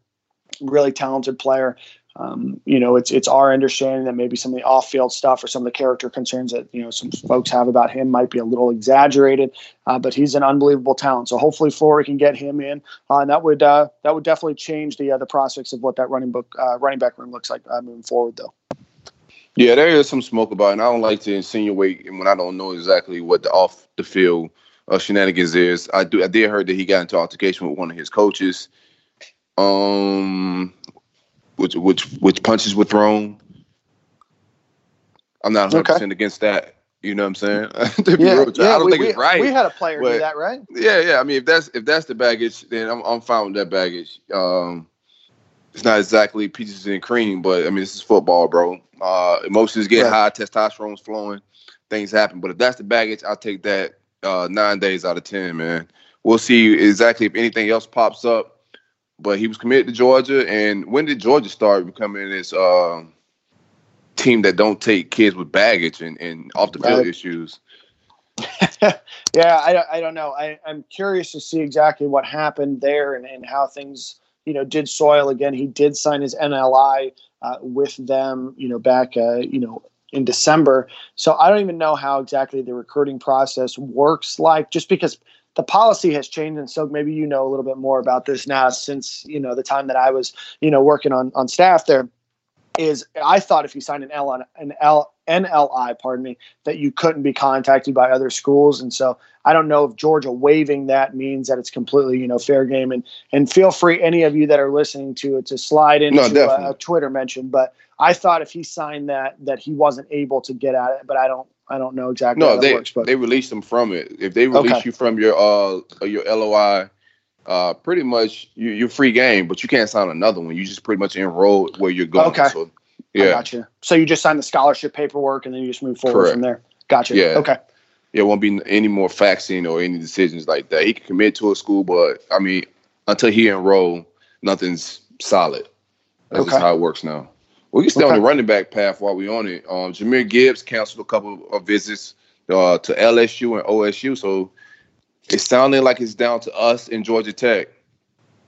really talented player. Um, you know, it's it's our understanding that maybe some of the off field stuff or some of the character concerns that you know some folks have about him might be a little exaggerated, uh, but he's an unbelievable talent. So hopefully Florida can get him in, uh, and that would uh, that would definitely change the uh, the prospects of what that running book uh, running back room looks like uh, moving forward, though. Yeah, there is some smoke about it. And I don't like to insinuate when I don't know exactly what the off the field uh, shenanigans is. I do. I did heard that he got into altercation with one of his coaches. Um, which which which punches were thrown. I'm not 100 Okay. percent against that. You know what I'm saying? Yeah, real you, I don't we, think we, it's right. We had a player do that, right? Yeah, yeah. I mean, if that's if that's the baggage, then I'm I'm fine with that baggage. Um, it's not exactly peaches and cream, but I mean, this is football, bro. Uh, emotions get Right. high, testosterone's flowing, things happen. But if that's the baggage, I'll take that uh, nine days out of ten, man. We'll see exactly if anything else pops up. But he was committed to Georgia, and when did Georgia start becoming this uh, team that don't take kids with baggage and, and off the field Right. issues? yeah, I, don't- I don't know. I, I'm curious to see exactly what happened there and, and how things, you know, did soil again. He did sign his NLI uh, with them, you know, back, uh, you know, in December. So I don't even know how exactly the recruiting process works like, just because the policy has changed. And so maybe you know a little bit more about this now since, you know, the time that I was, you know, working on, on staff there. Is I thought if you signed an L on an L NLI, pardon me, that you couldn't be contacted by other schools. And so I don't know if Georgia waiving that means that it's completely, you know, fair game. And and feel free, any of you that are listening to it, to slide into a, a Twitter mention. But I thought if he signed that, that he wasn't able to get at it. But I don't, I don't know exactly No, they works. But they release them from it. If they release Okay. you from your uh your LOI, uh, pretty much you you're free game, but you can't sign another one. You just pretty much enroll where you're going. Okay. So, I gotcha. So you just sign the scholarship paperwork and then you just move forward Correct. from there. Gotcha. Yeah. Okay. there won't be any more faxing or any decisions like that. He can commit to a school, but I mean, until he enroll, nothing's solid. That's just how it works now. We can stay on the running back path while we on it. Um, Jahmyr Gibbs canceled a couple of visits uh, to LSU and OSU, so it's sounding like it's down to us in Georgia Tech.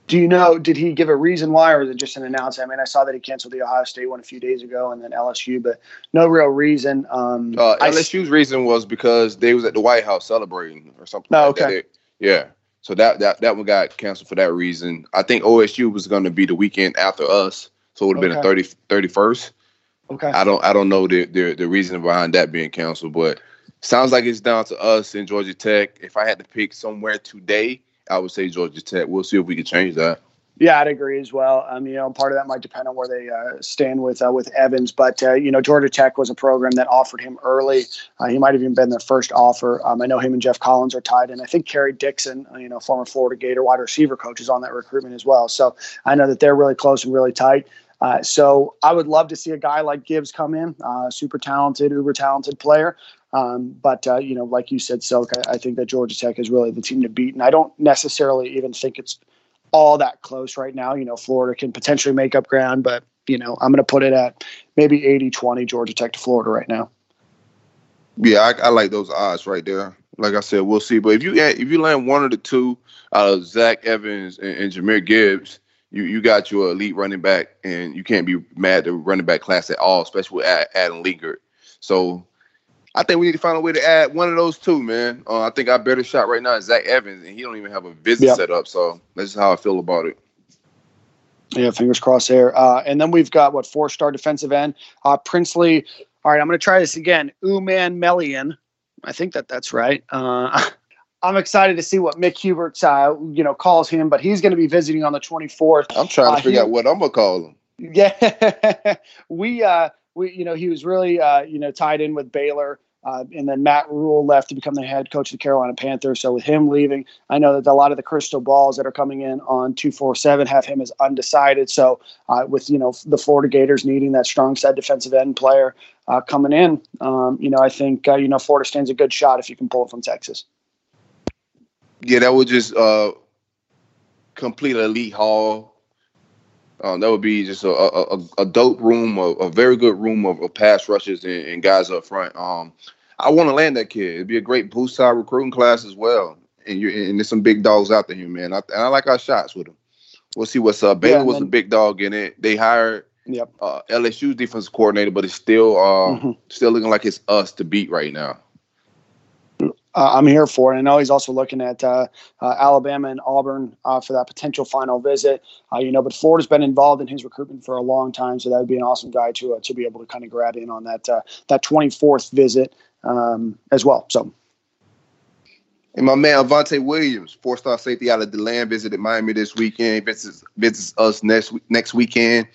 Do you know, did he give a reason why, or was it just an announcement? I mean, I saw that he canceled the Ohio State one a few days ago and then LSU, but no real reason. Um, Uh, I- LSU's reason was because they was at the White House celebrating or something. Oh, like that. okay. It- yeah. So that that that one got canceled for that reason. I think OSU was going to be the weekend after us, so it would have Okay. been a 30, 31st. Okay. I don't I don't know the, the the reason behind that being canceled, but sounds like it's down to us in Georgia Tech. If I had to pick somewhere today, I would say Georgia Tech. We'll see if we can change that. Yeah, I'd agree as well. Um, you know, part of that might depend on where they uh, stand with uh, with Evans, but uh, you know, Georgia Tech was a program that offered him early. Uh, he might have even been their first offer. Um, I know him and Geoff Collins are tied, and I think Kerry Dixon, uh, you know, former Florida Gator wide receiver coach, is on that recruitment as well. So I know that they're really close and really tight. Uh, so I would love to see a guy like Gibbs come in, uh, super talented, uber talented player. Um, but uh, you know, like you said, Silk, I, I think that Georgia Tech is really the team to beat, and I don't necessarily even think it's all that close right now. You know, Florida can potentially make up ground, but you know, I'm going to put it at maybe 80-20 Georgia Tech to Florida right now. Yeah, I, I like those odds right there. Like I said, we'll see. But if you if you land one of the two out of Zach Evans and, and Jahmyr Gibbs, you you got your elite running back, and you can't be mad at the running back class at all, especially with Ad- Adam Liegert. So I think we need to find a way to add one of those two, man. Uh, I think our better shot right now is Zach Evans, and he don't even have a visit Yep. set up. So that's just how I feel about it. Yeah, fingers crossed there. Uh, and then we've got what four star defensive end, uh, Princely. All right, I'm going to try this again. Umanmielen. I think that that's right. Uh, I'm excited to see what Mick Hubert's, uh, you know, calls him, but he's going to be visiting on the 24th. I'm trying Uh, to figure he- out what I'm gonna call him. Yeah, we uh, we you know he was really uh, you know tied in with Baylor, uh, and then Matt Rhule left to become the head coach of the Carolina Panthers. So with him leaving, I know that a lot of the crystal balls that are coming in on two four seven have him as undecided. So uh, with you know the Florida Gators needing that strong side defensive end player uh, coming in, um, you know I think uh, you know Florida stands a good shot if you can pull it from Texas. Yeah, that would just uh complete elite haul. Um, that would be just a a, a, dope room, a, a very good room of, of pass rushes and, and guys up front. Um, I want to land that kid. It'd be a great boost to our recruiting class as well. And you and there's some big dogs out there here, man. I, and I like our shots with him. We'll see what's up. Baylor and was a big dog in it. They hired Yep. uh, LSU's defensive coordinator, but it's still uh, Mhm. still looking like it's us to beat right now. Uh, I'm here for it. I know he's also looking at uh, uh, Alabama and Auburn uh, for that potential final visit. Uh, you know, but Florida's been involved in his recruitment for a long time, so that would be an awesome guy to uh, to be able to kind of grab in on that that 24th visit um, as well. So And my man Avantae Williams, four-star safety out of DeLand, visited Miami this weekend. Visits visits us next next weekend.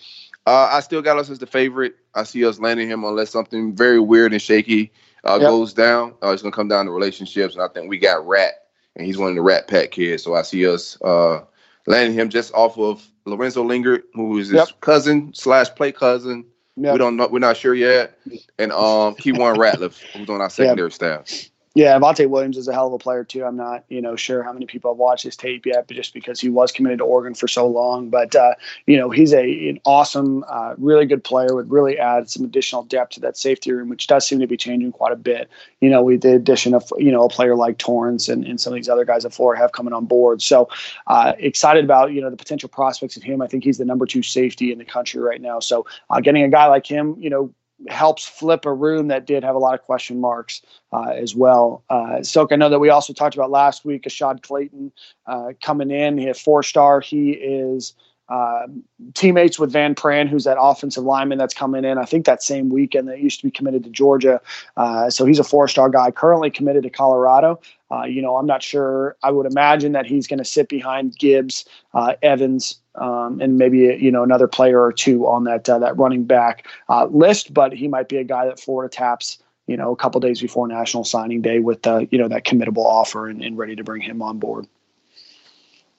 I still got us as the favorite. I see us landing him unless something very weird and shaky uh, Yep. goes down. Uh, it's gonna come down to relationships, and I think we got Rat, and he's one of the Rat Pack kids. So I see us uh, landing him just off of Lorenzo Lingard, who is his Yep. cousin slash play cousin. yeah, We don't know. We're not sure yet. And um, Keiwan Ratliff, who's on our secondary staff. Yeah, Avantae Williams is a hell of a player too. I'm not you know sure how many people have watched his tape yet, but just because he was committed to Oregon for so long, but uh, you know he's a an awesome, uh, really good player. Would really add some additional depth to that safety room, which does seem to be changing quite a bit. You know, with the addition of you know a player like Torrence and, and some of these other guys that Florida have coming on board. So uh, excited about you know the potential prospects of him. I think he's the number two safety in the country right now. So uh, getting a guy like him, you know. Helps flip a room that did have a lot of question marks uh, as well. Uh, Silk, I know that we also talked about last week, Ashaad Clayton uh, coming in. He had four star. He is uh, teammates with Van Pran, who's that offensive lineman that's coming in. I think that same weekend that used to be committed to Georgia. Uh, so he's a four star guy, currently committed to Colorado. Uh, you know, I'm not sure. I would imagine that he's going to sit behind Gibbs, uh, Evans, um, and maybe you know another player or two on that uh, that running back uh, list. But he might be a guy that Florida taps you know, a couple days before National Signing Day with uh, you know that committable offer and, and ready to bring him on board.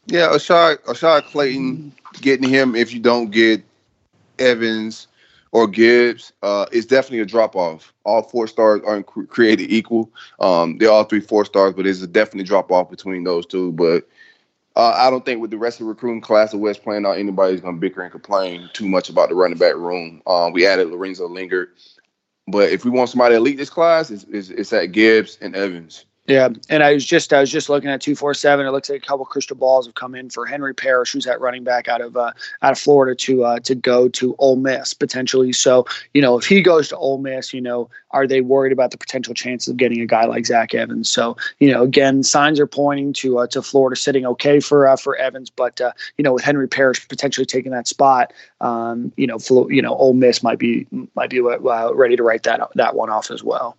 Yeah, Ashaad, Clayton, getting him if you don't get Evans or Gibbs uh, is definitely a drop off. All four stars aren't created equal. Um, they're all three four stars, but it's a definitely drop off between those two. But uh, I don't think with the rest of the recruiting class of West playing out, anybody's going to bicker and complain too much about the running back room. Um, we added Lorenzo Lingard. But if we want somebody to this class, it's, it's, it's at Gibbs and Evans. Yeah, and I was just I was just looking at two four seven. It looks like a couple crystal balls have come in for Henry Parrish, who's at running back out of uh, out of Florida to uh, to go to Ole Miss potentially. So you know if he goes to Ole Miss, you know are they worried about the potential chances of getting a guy like Zach Evans? So you know again signs are pointing to uh, to Florida sitting okay for uh, for Evans, but uh, you know with Henry Parrish potentially taking that spot, um, you know Flo- you know Ole Miss might be might be uh, ready to write that that one off as well.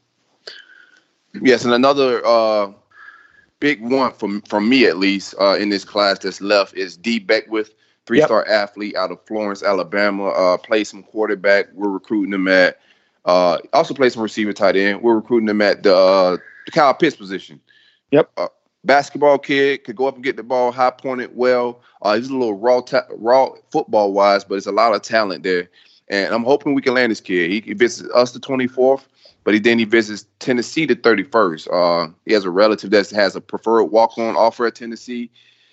Yes, and another uh, big one from from me at least uh, in this class that's left is Dee Beckwith, three star yep. athlete out of Florence, Alabama. Uh, plays some quarterback. We're recruiting him at. Uh, also plays some receiver tight end. We're recruiting him at the uh, the Kyle Pitts position. Yep. Uh, basketball kid could go up and get the ball, high pointed well. Uh, he's a little raw, ta- raw football wise, but it's a lot of talent there. And I'm hoping we can land this kid. He, visits us the 24th but he then he visits Tennessee the 31st. Uh, he has a relative that has a preferred walk-on offer at Tennessee.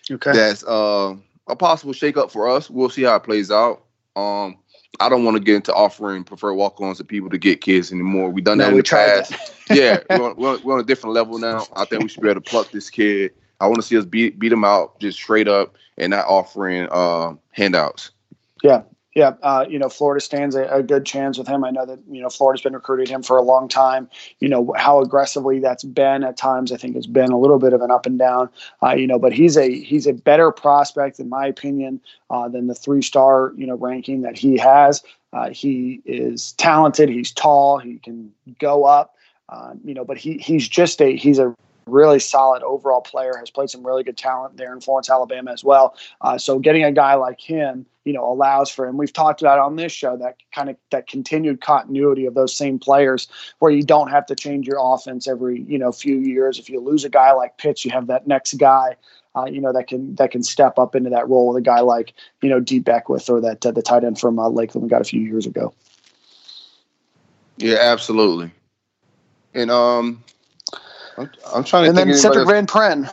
Okay. That's uh, a possible shakeup for us. We'll see how it plays out. Um, I don't want to get into offering preferred walk-ons to people to get kids anymore. We've done no, that in the past. yeah, we're on, we're, we're on, a different level now. I think we should be able to pluck this kid. I want to see us beat beat him out just straight up and not offering uh, handouts. Yeah, yeah, uh, you know, Florida stands a, a, good chance with him. I know that you know Florida's been recruiting him for a long time. You know how aggressively that's been at times. I think it's been a little bit of an up and down. Uh, you know, but he's a he's a better prospect in my opinion uh, than the three star you know ranking that he has. Uh, he is talented. He's tall. He can go up. Um, you know, but he he's just a he's a really solid overall player, has played some really good talent there in Florence, Alabama as well. Uh, so getting a guy like him, you know, allows for, and we've talked about on this show that kind of that continued continuity of those same players, where you don't have to change your offense every you know few years. If you lose a guy like Pitts, you have that next guy. Uh, you know that can that can step up into that role with a guy like you know Dee Beckwith or that uh, the tight end from uh, Lakeland we got a few years ago. Yeah, absolutely. And um, I'm, I'm trying to. And then Cedric Van Pran.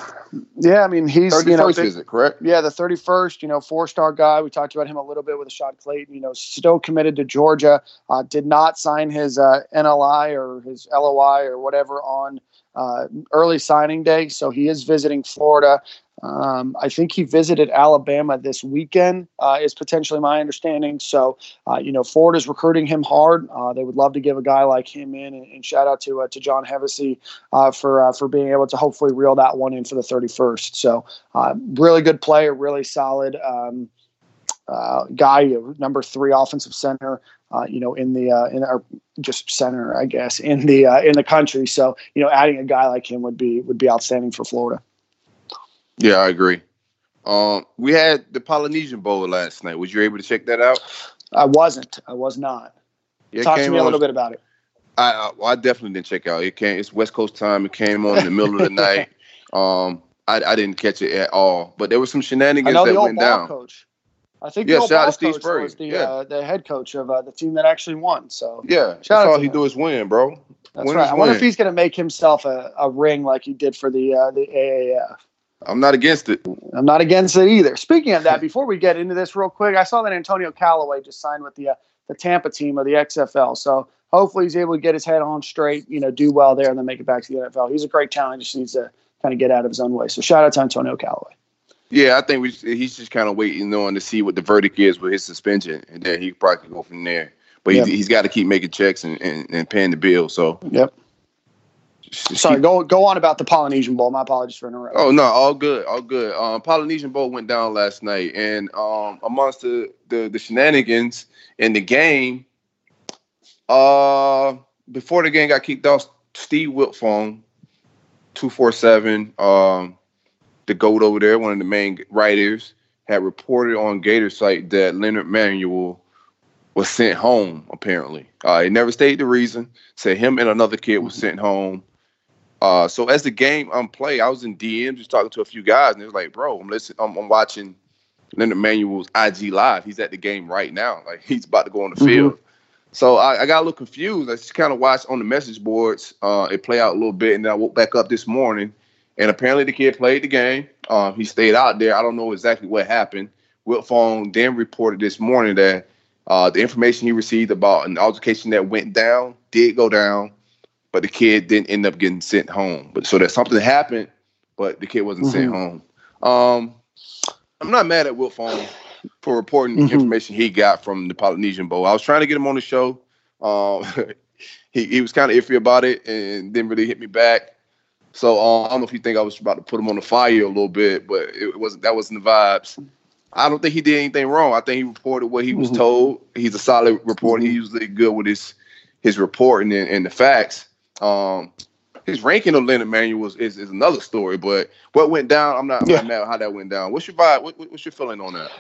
Yeah, I mean he's you know big, visit, correct? Yeah, the 31st. You know, four star guy. We talked about him a little bit with Ashaad Clayton. You know, still committed to Georgia. Uh, did not sign his uh, NLI or his LOI or whatever on uh, early signing day. So he is visiting Florida. Um, I think he visited Alabama this weekend, uh, is potentially my understanding. So, uh, you know, Ford is recruiting him hard. Uh, they would love to give a guy like him in, and, and shout out to uh, to John Hevesy uh, for uh, for being able to hopefully reel that one in for the 31st. So, really good player, really solid. Um, guy, number three offensive center, you know, in the in our just center, I guess, in the in the country. So, you know, adding a guy like him would be would be outstanding for Florida. Yeah, I agree. Um, we had the Polynesian Bowl last night. Was you able to check that out? I wasn't. I was not. Yeah, Talk to me a little bit about it. I, I, I definitely didn't check out. It came. It's West Coast time. It came on in the middle of the night. Um, I, I didn't catch it at all. But there was some shenanigans that went down. Coach. I think yeah, the old shout out to Steve Spurrier. was the yeah. uh, the head coach of uh, the team that actually won. So yeah, shout that's all he him. do is win, bro. That's win right. I wonder win. if he's going to make himself a, a ring like he did for the uh, the AAF. I'm not against it. I'm not against it either. Speaking of that, before we get into this real quick, I saw that Antonio Callaway just signed with the uh, the Tampa team of the XFL. So hopefully he's able to get his head on straight, you know, do well there, and then make it back to the NFL. He's a great talent. Just needs to kind of get out of his own way. So shout out to Antonio Callaway. Yeah, I think we, he's just kind of waiting on to see what the verdict is with his suspension, and then he probably can go from there. But yep. he's, he's got to keep making checks and, and, and paying the bill. So yep. Sorry, go go on about the Polynesian Bowl. My apologies for interrupting. Oh no, all good, all good. Um, Polynesian Bowl went down last night, and um, amongst the, the the shenanigans in the game, uh, before the game got kicked off, Steve Wiltfong, two four seven, um, the goat over there, one of the main writers, had reported on Gator site that Leonard Manuel was sent home. Apparently, uh, he never stated the reason. Said him and another kid was sent home. Uh, so as the game unplay, I was in DM just talking to a few guys, and it was like, bro, I'm listening, I'm, I'm, watching Leonard Manuel's IG live. He's at the game right now, like he's about to go on the mm-hmm. field. So I, I, got a little confused. I just kind of watched on the message boards uh, it play out a little bit, and then I woke back up this morning, and apparently the kid played the game. Um, he stayed out there. I don't know exactly what happened. Wiltfong then reported this morning that uh, the information he received about an altercation that went down did go down but the kid didn't end up getting sent home. But so that something happened, but the kid wasn't mm-hmm. sent home. Um, I'm not mad at Wiltfong for reporting mm-hmm. information he got from the Polynesian Bowl. I was trying to get him on the show. Um, he he was kind of iffy about it and didn't really hit me back. So um, I don't know if you think I was about to put him on the fire a little bit, but it wasn't. That wasn't the vibes. I don't think he did anything wrong. I think he reported what he was mm-hmm. told. He's a solid reporter. He's usually good with his his reporting and, and the facts. Um, his ranking of Leonard Manuel is, is, is, another story, but what went down, I'm not, I'm yeah. not mad how that went down. What's your vibe? What, what's your feeling on that?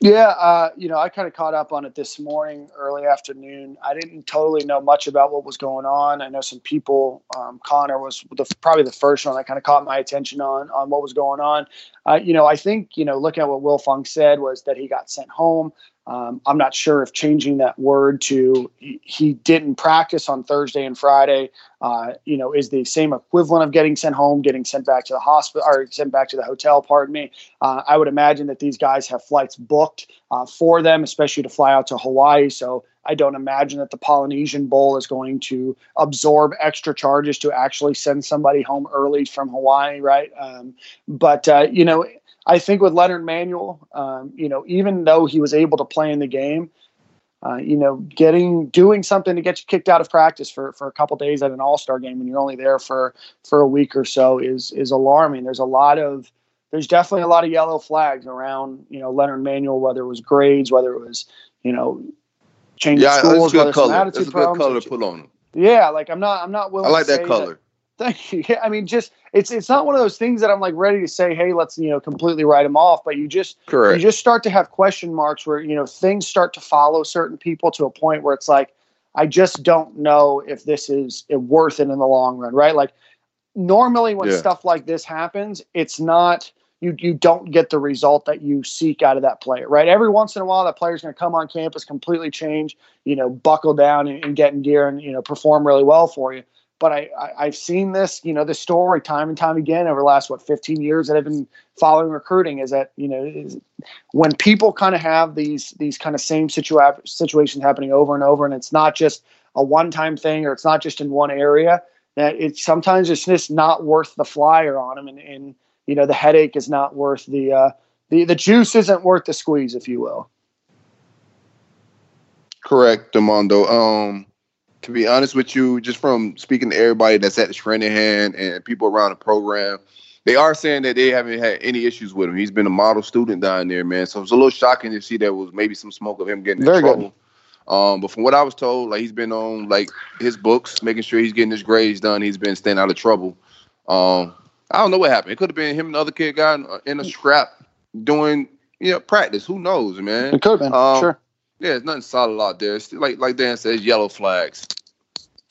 Yeah, uh, you know, I kind of caught up on it this morning, early afternoon. I didn't totally know much about what was going on. I know some people. Um, Connor was the, probably the first one that kind of caught my attention on on what was going on. Uh, you know, I think you know, looking at what Wiltfong said was that he got sent home. Um, I'm not sure if changing that word to he didn't practice on Thursday and Friday, uh, you know, is the same equivalent of getting sent home, getting sent back to the hospital or sent back to the hotel. Pardon me. Uh, I would imagine that these guys have flights booked uh, for them, especially to fly out to Hawaii. So I don't imagine that the Polynesian Bowl is going to absorb extra charges to actually send somebody home early from Hawaii, right? Um, but uh, you know I think with Leonard Manuel, um, you know, even though he was able to play in the game, uh, you know, getting doing something to get you kicked out of practice for, for a couple days at an All Star game when you're only there for for a week or so is is alarming. There's a lot of there's definitely a lot of yellow flags around you know Leonard Manuel, whether it was grades, whether it was you know changing yeah, schools, whether some attitude problems. color to put on him. Yeah, like I'm not I'm not willing. I like that color. That, Thank you. Yeah, I mean, just it's it's not one of those things that I'm like ready to say, hey, let's you know completely write them off. But you just Correct. you just start to have question marks where you know things start to follow certain people to a point where it's like, I just don't know if this is eh, worth it in the long run, right? Like normally when yeah. stuff like this happens, it's not you you don't get the result that you seek out of that player, right? Every once in a while, that player's going to come on campus, completely change, you know, buckle down and, and get in gear and you know perform really well for you but I, I have seen this you know this story time and time again over the last what 15 years that I've been following recruiting is that you know is when people kind of have these these kind of same situa- situations happening over and over and it's not just a one time thing or it's not just in one area that it's sometimes it's just not worth the flyer on them and, and you know the headache is not worth the uh, the the juice isn't worth the squeeze if you will. Correct Demondo um to be honest with you, just from speaking to everybody that's at the Stranahan and people around the program, they are saying that they haven't had any issues with him. He's been a model student down there, man. So it's a little shocking to see there was maybe some smoke of him getting Very in trouble. Good. Um, but from what I was told, like he's been on like his books, making sure he's getting his grades done. He's been staying out of trouble. Um, I don't know what happened. It could have been him and the other kid got in a scrap doing you know practice. Who knows, man? It could have been. Um, sure. Yeah, it's nothing solid out there. It's like like Dan says, yellow flags.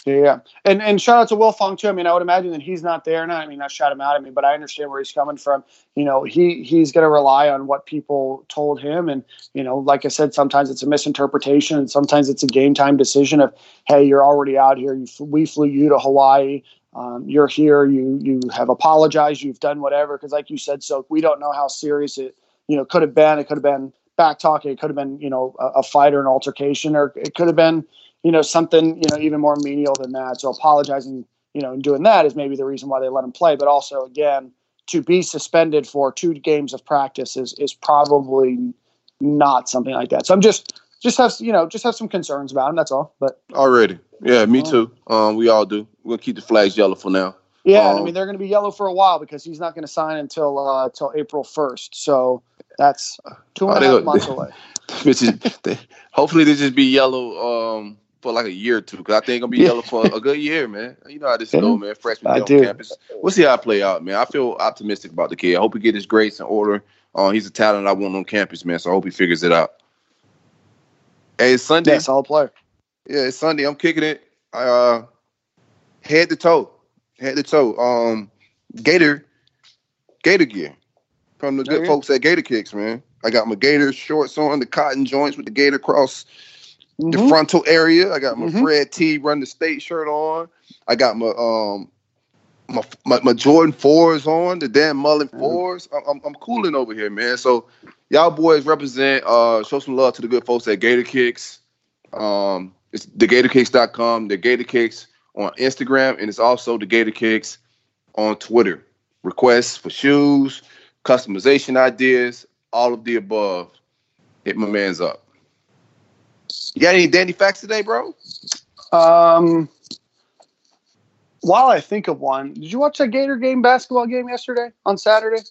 Yeah, and and shout out to Wiltfong too. I mean, I would imagine that he's not there now. I mean, not shout him out at me, but I understand where he's coming from. You know, he he's going to rely on what people told him, and you know, like I said, sometimes it's a misinterpretation, and sometimes it's a game time decision of, hey, you're already out here. You, we flew you to Hawaii. Um, you're here. You you have apologized. You've done whatever. Because like you said, so we don't know how serious it you know could have been. It could have been back talking. It could have been, you know, a, a fight or an altercation, or it could have been, you know, something, you know, even more menial than that. So apologizing, you know, and doing that is maybe the reason why they let him play. But also, again, to be suspended for two games of practice is is probably not something like that. So I'm just just have you know just have some concerns about him. That's all. But already, yeah, me too. Um, we all do. We're gonna keep the flags yellow for now. Yeah, um, I mean they're going to be yellow for a while because he's not going to sign until uh, until April first. So that's two and a half months away. hopefully they just be yellow um, for like a year or two because I think gonna be yellow for a good year, man. You know how this yeah. go, man. Freshman on do. campus. We'll see how it play out, man. I feel optimistic about the kid. I hope he get his grades in order. Uh, he's a talent I want on campus, man. So I hope he figures it out. Hey, it's Sunday. Yeah, solid player. Yeah, it's Sunday. I'm kicking it. Uh, head to toe head to toe. Um, Gator, Gator gear from the good yeah. folks at Gator Kicks, man. I got my Gator shorts on, the cotton joints with the Gator across mm-hmm. the frontal area. I got my mm-hmm. Fred T Run the State shirt on. I got my um my my, my Jordan fours on, the Dan Mullen mm-hmm. fours. I'm, I'm, I'm cooling over here, man. So y'all boys represent. Uh, show some love to the good folks at Gator Kicks. Um, it's thegatorkicks.com. The Gator Kicks on Instagram, and it's also the Gator Kicks on Twitter. Requests for shoes, customization ideas, all of the above. Hit my man's up. You got any dandy facts today, bro? Um, while I think of one, did you watch that Gator game basketball game yesterday on Saturday?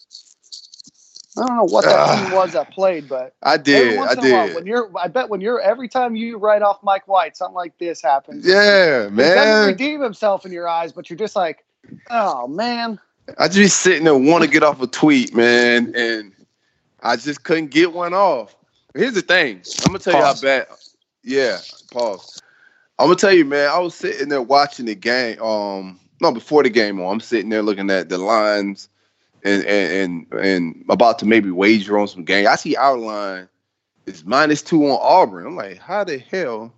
I don't know what that Ah. team was that played, but I every did. once I in a while, did. when you're, I bet when you're every time you write off Mike White, something like this happens. Yeah, He doesn't man. redeem himself in your eyes, but you're just like, oh man. I just sitting there want to get off a tweet, man, and I just couldn't get one off. Here's the thing. I'm gonna tell Pause. you how bad. Yeah, pause. I'm gonna tell you, man. I was sitting there watching the game. Um, no, before the game on, I'm sitting there looking at the lines and and and, and about to maybe wager on some game. I see our line is minus two on Auburn. I'm like, how the hell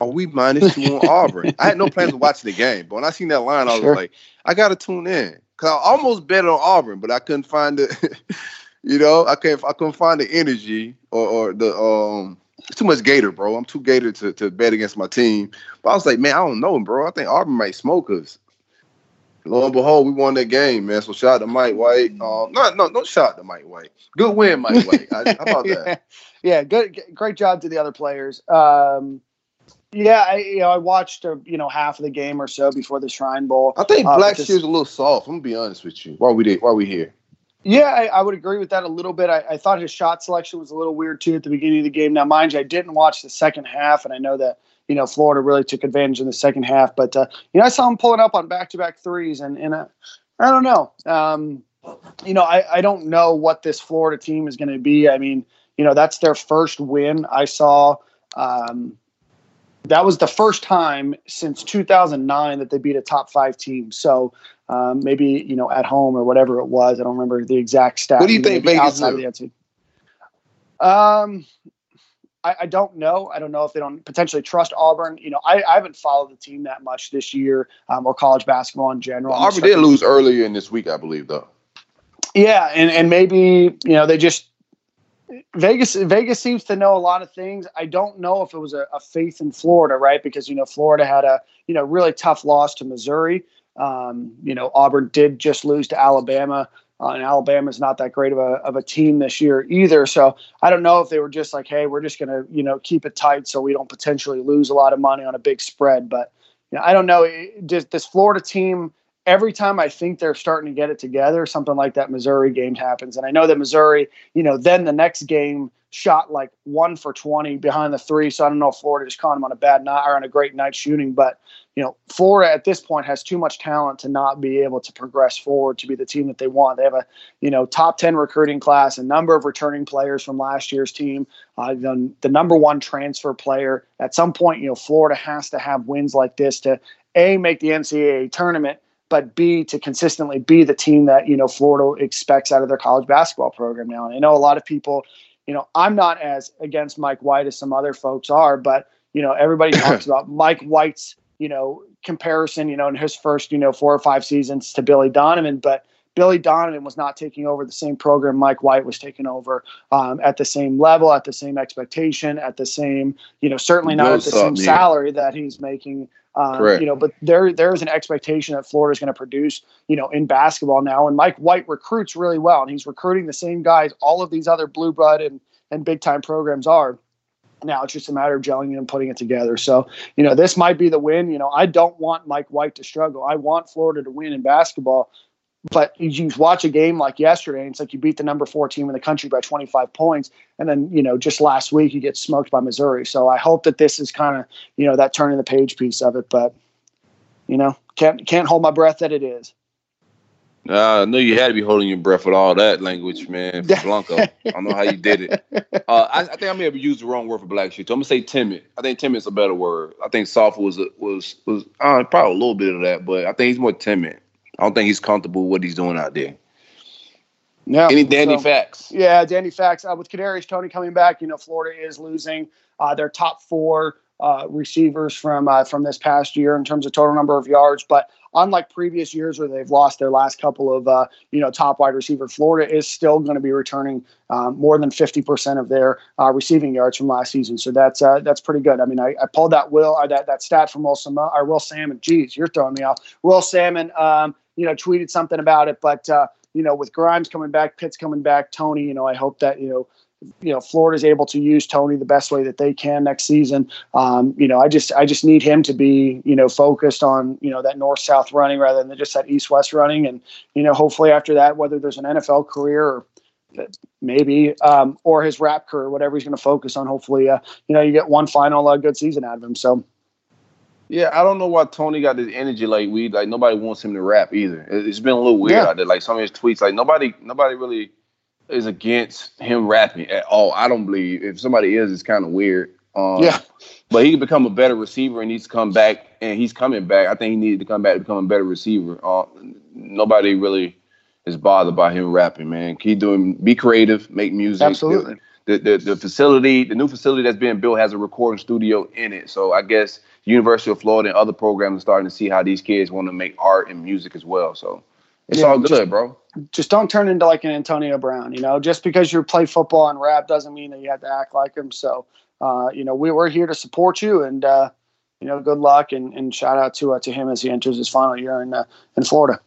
are we minus two on Auburn? I had no plans of watching the game, but when I seen that line, I was Sure. like, I gotta tune in because I almost bet on Auburn, but I couldn't find the, you know, I can't, I couldn't find the energy or, or the um. It's too much Gator, bro. I'm too Gator to, to bet against my team. But I was like, man, I don't know, bro. I think Auburn might smoke us. Lo and behold, we won that game, man. So shout out to Mike White. Um, no, no, no shout out to Mike White. Good win, Mike White. I, how about that? yeah, yeah, good, great job to the other players. Um, yeah, I, you know, I watched uh, you know half of the game or so before the Shrine Bowl. I think Uh, Black because- Shear's a little soft. I'm gonna be honest with you. Why we did? Why we here? Yeah, I, I would agree with that a little bit. I, I thought his shot selection was a little weird too at the beginning of the game. Now, mind you, I didn't watch the second half, and I know that you know Florida really took advantage in the second half. But uh, you know, I saw him pulling up on back-to-back threes, and and uh, I don't know. Um, you know, I, I don't know what this Florida team is going to be. I mean, you know, that's their first win. I saw. Um, that was the first time since 2009 that they beat a top five team. So um, maybe you know at home or whatever it was. I don't remember the exact stat. What do you think Vegas outside do? of the NCAA. Um, I, I don't know. I don't know if they don't potentially trust Auburn. You know, I, I haven't followed the team that much this year um, or college basketball in general. I'm Auburn did lose earlier in this week, I believe, though. yeah, and and maybe you know they just Vegas Vegas seems to know a lot of things. I don't know if it was a, a faith in Florida, right? Because you know Florida had a you know really tough loss to Missouri. Um, you know Auburn did just lose to Alabama, uh, and Alabama's not that great of a of a team this year either. So I don't know if they were just like, hey, we're just gonna you know keep it tight so we don't potentially lose a lot of money on a big spread. But you know, I don't know. Does this Florida team? Every time I think they're starting to get it together, something like that Missouri game happens. And I know that Missouri, you know, then the next game shot like one for 20 behind the three. So I don't know if Florida just caught them on a bad night or on a great night shooting. But, you know, Florida at this point has too much talent to not be able to progress forward to be the team that they want. They have a, you know, top 10 recruiting class, a number of returning players from last year's team, uh, the, the number one transfer player. At some point, you know, Florida has to have wins like this to, A, make the NCAA tournament but B to consistently be the team that you know Florida expects out of their college basketball program now. And I know a lot of people, you know, I'm not as against Mike White as some other folks are, but you know, everybody talks about Mike White's you know comparison, you know, in his first you know four or five seasons to Billy Donovan, but Billy Donovan was not taking over the same program Mike White was taking over um, at the same level, at the same expectation, at the same, you know, certainly not at the same salary that he's making. Um, you know, but there there is an expectation that Florida is going to produce, you know, in basketball now. And Mike White recruits really well, and he's recruiting the same guys all of these other blue blood and and big time programs are. Now it's just a matter of gelling it and putting it together. So, you know, this might be the win. You know, I don't want Mike White to struggle. I want Florida to win in basketball. But you watch a game like yesterday, and it's like you beat the number four team in the country by 25 points. And then, you know, just last week you get smoked by Missouri. So I hope that this is kind of, you know, that turning the page piece of it. But, you know, can't can't hold my breath that it is. Uh, I knew you had to be holding your breath with all that language, man. Blanco. I don't know how you did it. Uh, I, I think I may have used the wrong word for Blackshear. So I'm gonna say timid. I think timid is a better word. I think soft was a, was was uh, probably a little bit of that, but I think he's more timid. I don't think he's comfortable with what he's doing out there. Yeah. Any dandy so- facts? Yeah, Dandy Facts. Uh, with Kadarius Toney coming back, you know, Florida is losing uh, their top four uh, receivers from uh, from this past year in terms of total number of yards. But unlike previous years where they've lost their last couple of uh, you know top wide receiver, Florida is still going to be returning um, more than 50% of their uh, receiving yards from last season. So that's uh, that's pretty good. I mean, I, I pulled that will or that that stat from Will Salmon, or Will Salmon. Geez, you're throwing me off. Will Salmon, um, you know, tweeted something about it, but uh, you know, with Grimes coming back, Pitts coming back, Toney, you know, I hope that you know you know Florida's able to use Toney the best way that they can next season. Um, you know, I just I just need him to be you know focused on you know that north south running rather than just that east west running, and you know hopefully after that whether there's an NFL career or maybe um, or his rap career, whatever he's going to focus on. Hopefully, uh, you know you get one final uh, good season out of him. So. Yeah, I don't know why Toney got this energy like we like nobody wants him to rap either. It's been a little weird yeah. out there. Like some of his tweets, like nobody nobody really is against him rapping at all. I don't believe if somebody is, it's kind of weird. Um, yeah, but he can become a better receiver and he's come back and he's coming back. I think he needed to come back to become a better receiver. Uh, nobody really is bothered by him rapping, man. Keep doing, be creative, make music. Absolutely. The, the, the facility, the new facility that's being built has a recording studio in it. So I guess University of Florida and other programs are starting to see how these kids want to make art and music as well. So it's yeah, all good, just, bro. Just don't turn into like an Antonio Brown. You know, just because you play football and rap doesn't mean that you have to act like him. So, uh, you know, we, we're here to support you, and uh, you know, good luck and, and shout out to uh, to him as he enters his final year in uh, in Florida.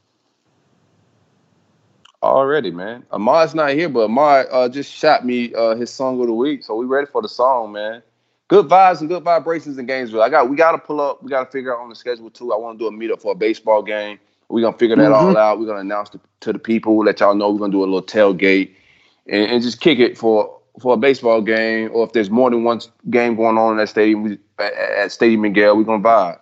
Already, man. Ahmad's not here, but Ahmad uh, just shot me uh, his song of the week, so we ready for the song, man. Good vibes and good vibrations in Gainesville. I got we got to pull up. We got to figure out on the schedule too. I want to do a meetup for a baseball game. We're gonna figure that mm-hmm. all out. We're gonna announce to, to, the people, let y'all know we're gonna do a little tailgate and, and, just kick it for for a baseball game, or if there's more than one game going on in that stadium, we, at, at Stadium Miguel, we're gonna vibe.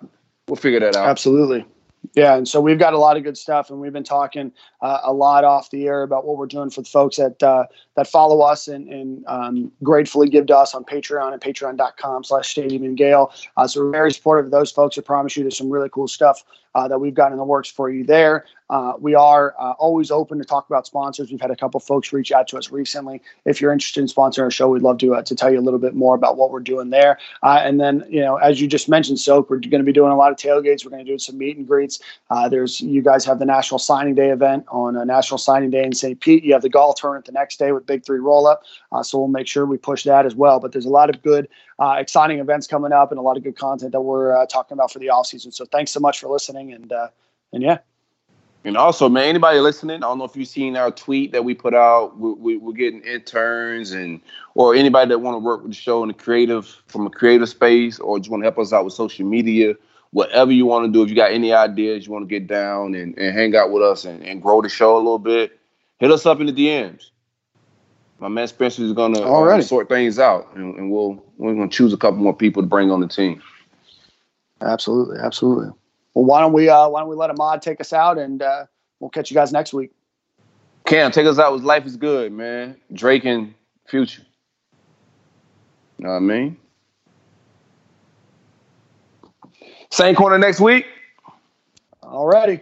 We'll figure that out. Absolutely. Yeah, and so we've got a lot of good stuff, and we've been talking uh, a lot off the air about what we're doing for the folks that uh, that follow us and, and um, gratefully give to us on Patreon and patreon.com slash Stadium and Gale. Uh, so we're very supportive of those folks. I promise you there's some really cool stuff uh, that we've got in the works for you there. Uh, we are uh, always open to talk about sponsors. We've had a couple folks reach out to us recently. If you're interested in sponsoring our show, we'd love to uh, to tell you a little bit more about what we're doing there. Uh, and then, you know, as you just mentioned, Soak, we're going to be doing a lot of tailgates. We're going to do some meet and greets. Uh, there's you guys have the National Signing Day event on a National Signing Day in St. Pete. You have the golf tournament the next day with Big Three Roll Up. so we'll make sure we push that as well. But there's a lot of good, exciting events coming up and a lot of good content that we're talking about for the off season. So thanks so much for listening and and yeah. And also, man, anybody listening, I don't know if you've seen our tweet that we put out. We, we, are getting interns and or anybody that want to work with the show in the creative from a creative space, or just want to help us out with social media. Whatever you want to do, if you got any ideas, you want to get down and, and hang out with us and, and grow the show a little bit, hit us up in the DMs. My man Spencer is gonna uh, sort things out, and, and we'll we're gonna choose a couple more people to bring on the team. Absolutely, absolutely. Well, why don't we uh, why don't we let Ahmad take us out and uh, we'll catch you guys next week. Cam, take us out with Life is Good, man. Drake and Future. You know what I mean? Same corner next week. Alrighty.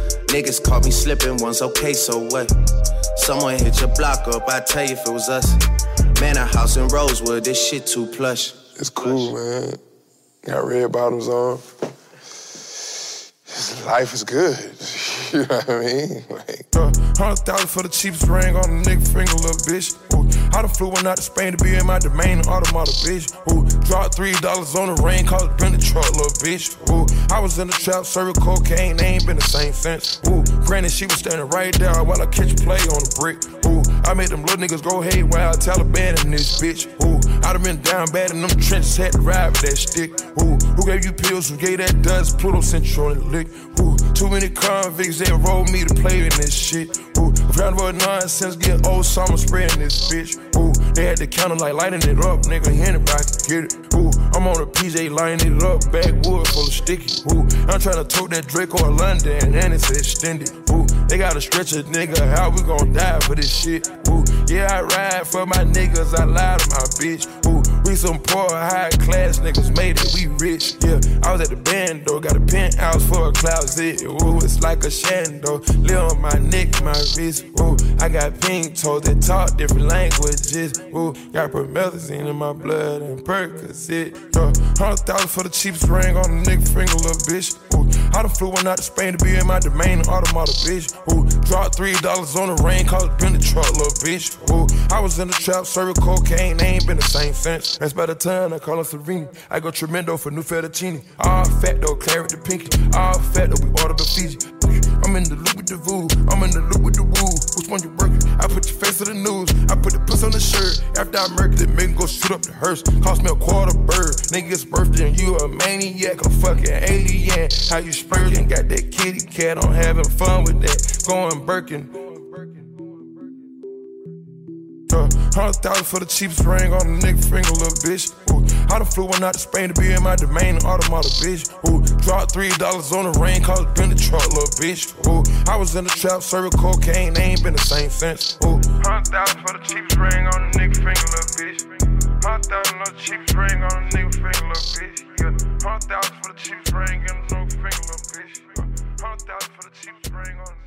Niggas caught me slipping once, okay, so what? Someone hit your block up, I tell you if it was us. Man, a house in Rosewood, this shit too plush. It's cool, man. Got red bottoms on. Life is good. you know what I mean? Like, uh, Hundred thousand for the cheapest ring on a nigga finger, little bitch. Ooh, I done flew one out to Spain to be in my domain, automata, bitch. Ooh, dropped three dollars on the ring, called it been the truck, little bitch. Ooh, I was in the trap, serving cocaine, they ain't been the same since. Ooh, granted, she was standing right there while I catch play on the brick. Ooh, I made them little niggas go haywire, Taliban in this bitch. Ooh, I done been down bad in them trenches, had to ride with that stick. Ooh, who gave you pills? Who gave that dust? Pluto Central the lick. Ooh, too many convicts that rolled me to play in this shit. Ooh, round about nonsense, get old summer spreading this bitch. Ooh, they had the counter like lighting it up, nigga. Anybody can get it. Ooh, I'm on a PJ lining it up, backwood full of sticky. Ooh, I'm trying to tote that Draco or London, and it's extended. Ooh, they gotta stretch a nigga, how we gon' die for this shit? Ooh, yeah, I ride for my niggas, I lie to my bitch. Ooh, we some poor, high class niggas made it, we rich. Yeah, I was at the band though, got a penthouse for a closet. Ooh, it's like a shando, live on my neck, my wrist. Ooh, I got pink toes that talk different languages. Ooh, got promethazine in my blood and Percocet. Yeah, hundred thousand for the cheapest ring on a nigga finger, little bitch. Ooh, I done flew one out to Spain to be in my domain, automata, bitch. Ooh, dropped three dollars on the rain, called it been the truck, little bitch. Ooh, I was in the trap, serving cocaine, they ain't been the same since. That's by the time I call her Serene. I go tremendo for new fettuccine. All fat though, claret the pinky. All fat though, we order the Fiji. I'm in the loop with the voo, I'm in the loop with the woo. Which one you working? I put your face to the news, I put the puss on the shirt. After I murk it, make go shoot up the hearse. Cost me a quarter bird. Nigga's birthday and you a maniac, a fucking alien. How you spurting? Got that kitty cat, I'm having fun with that. Going Birkin. Uh, Hundred thousand for the cheapest ring on a nigga finger, little bitch. Ooh, I done flew one out to Spain to be in my domain, automata, bitch. Ooh, dropped three dollars on the rain, called it been the truck, little bitch. Ooh, I was in the trap, serving cocaine, they ain't been the same since. Ooh, hundred thousand for the cheapest ring on a nigga finger, little bitch. Hundred thousand on the cheapest ring on a nigga finger, little bitch nigga. Hundred thousand for the cheapest ring and no finger, bitch. Hundred thousand for the cheapest ring on.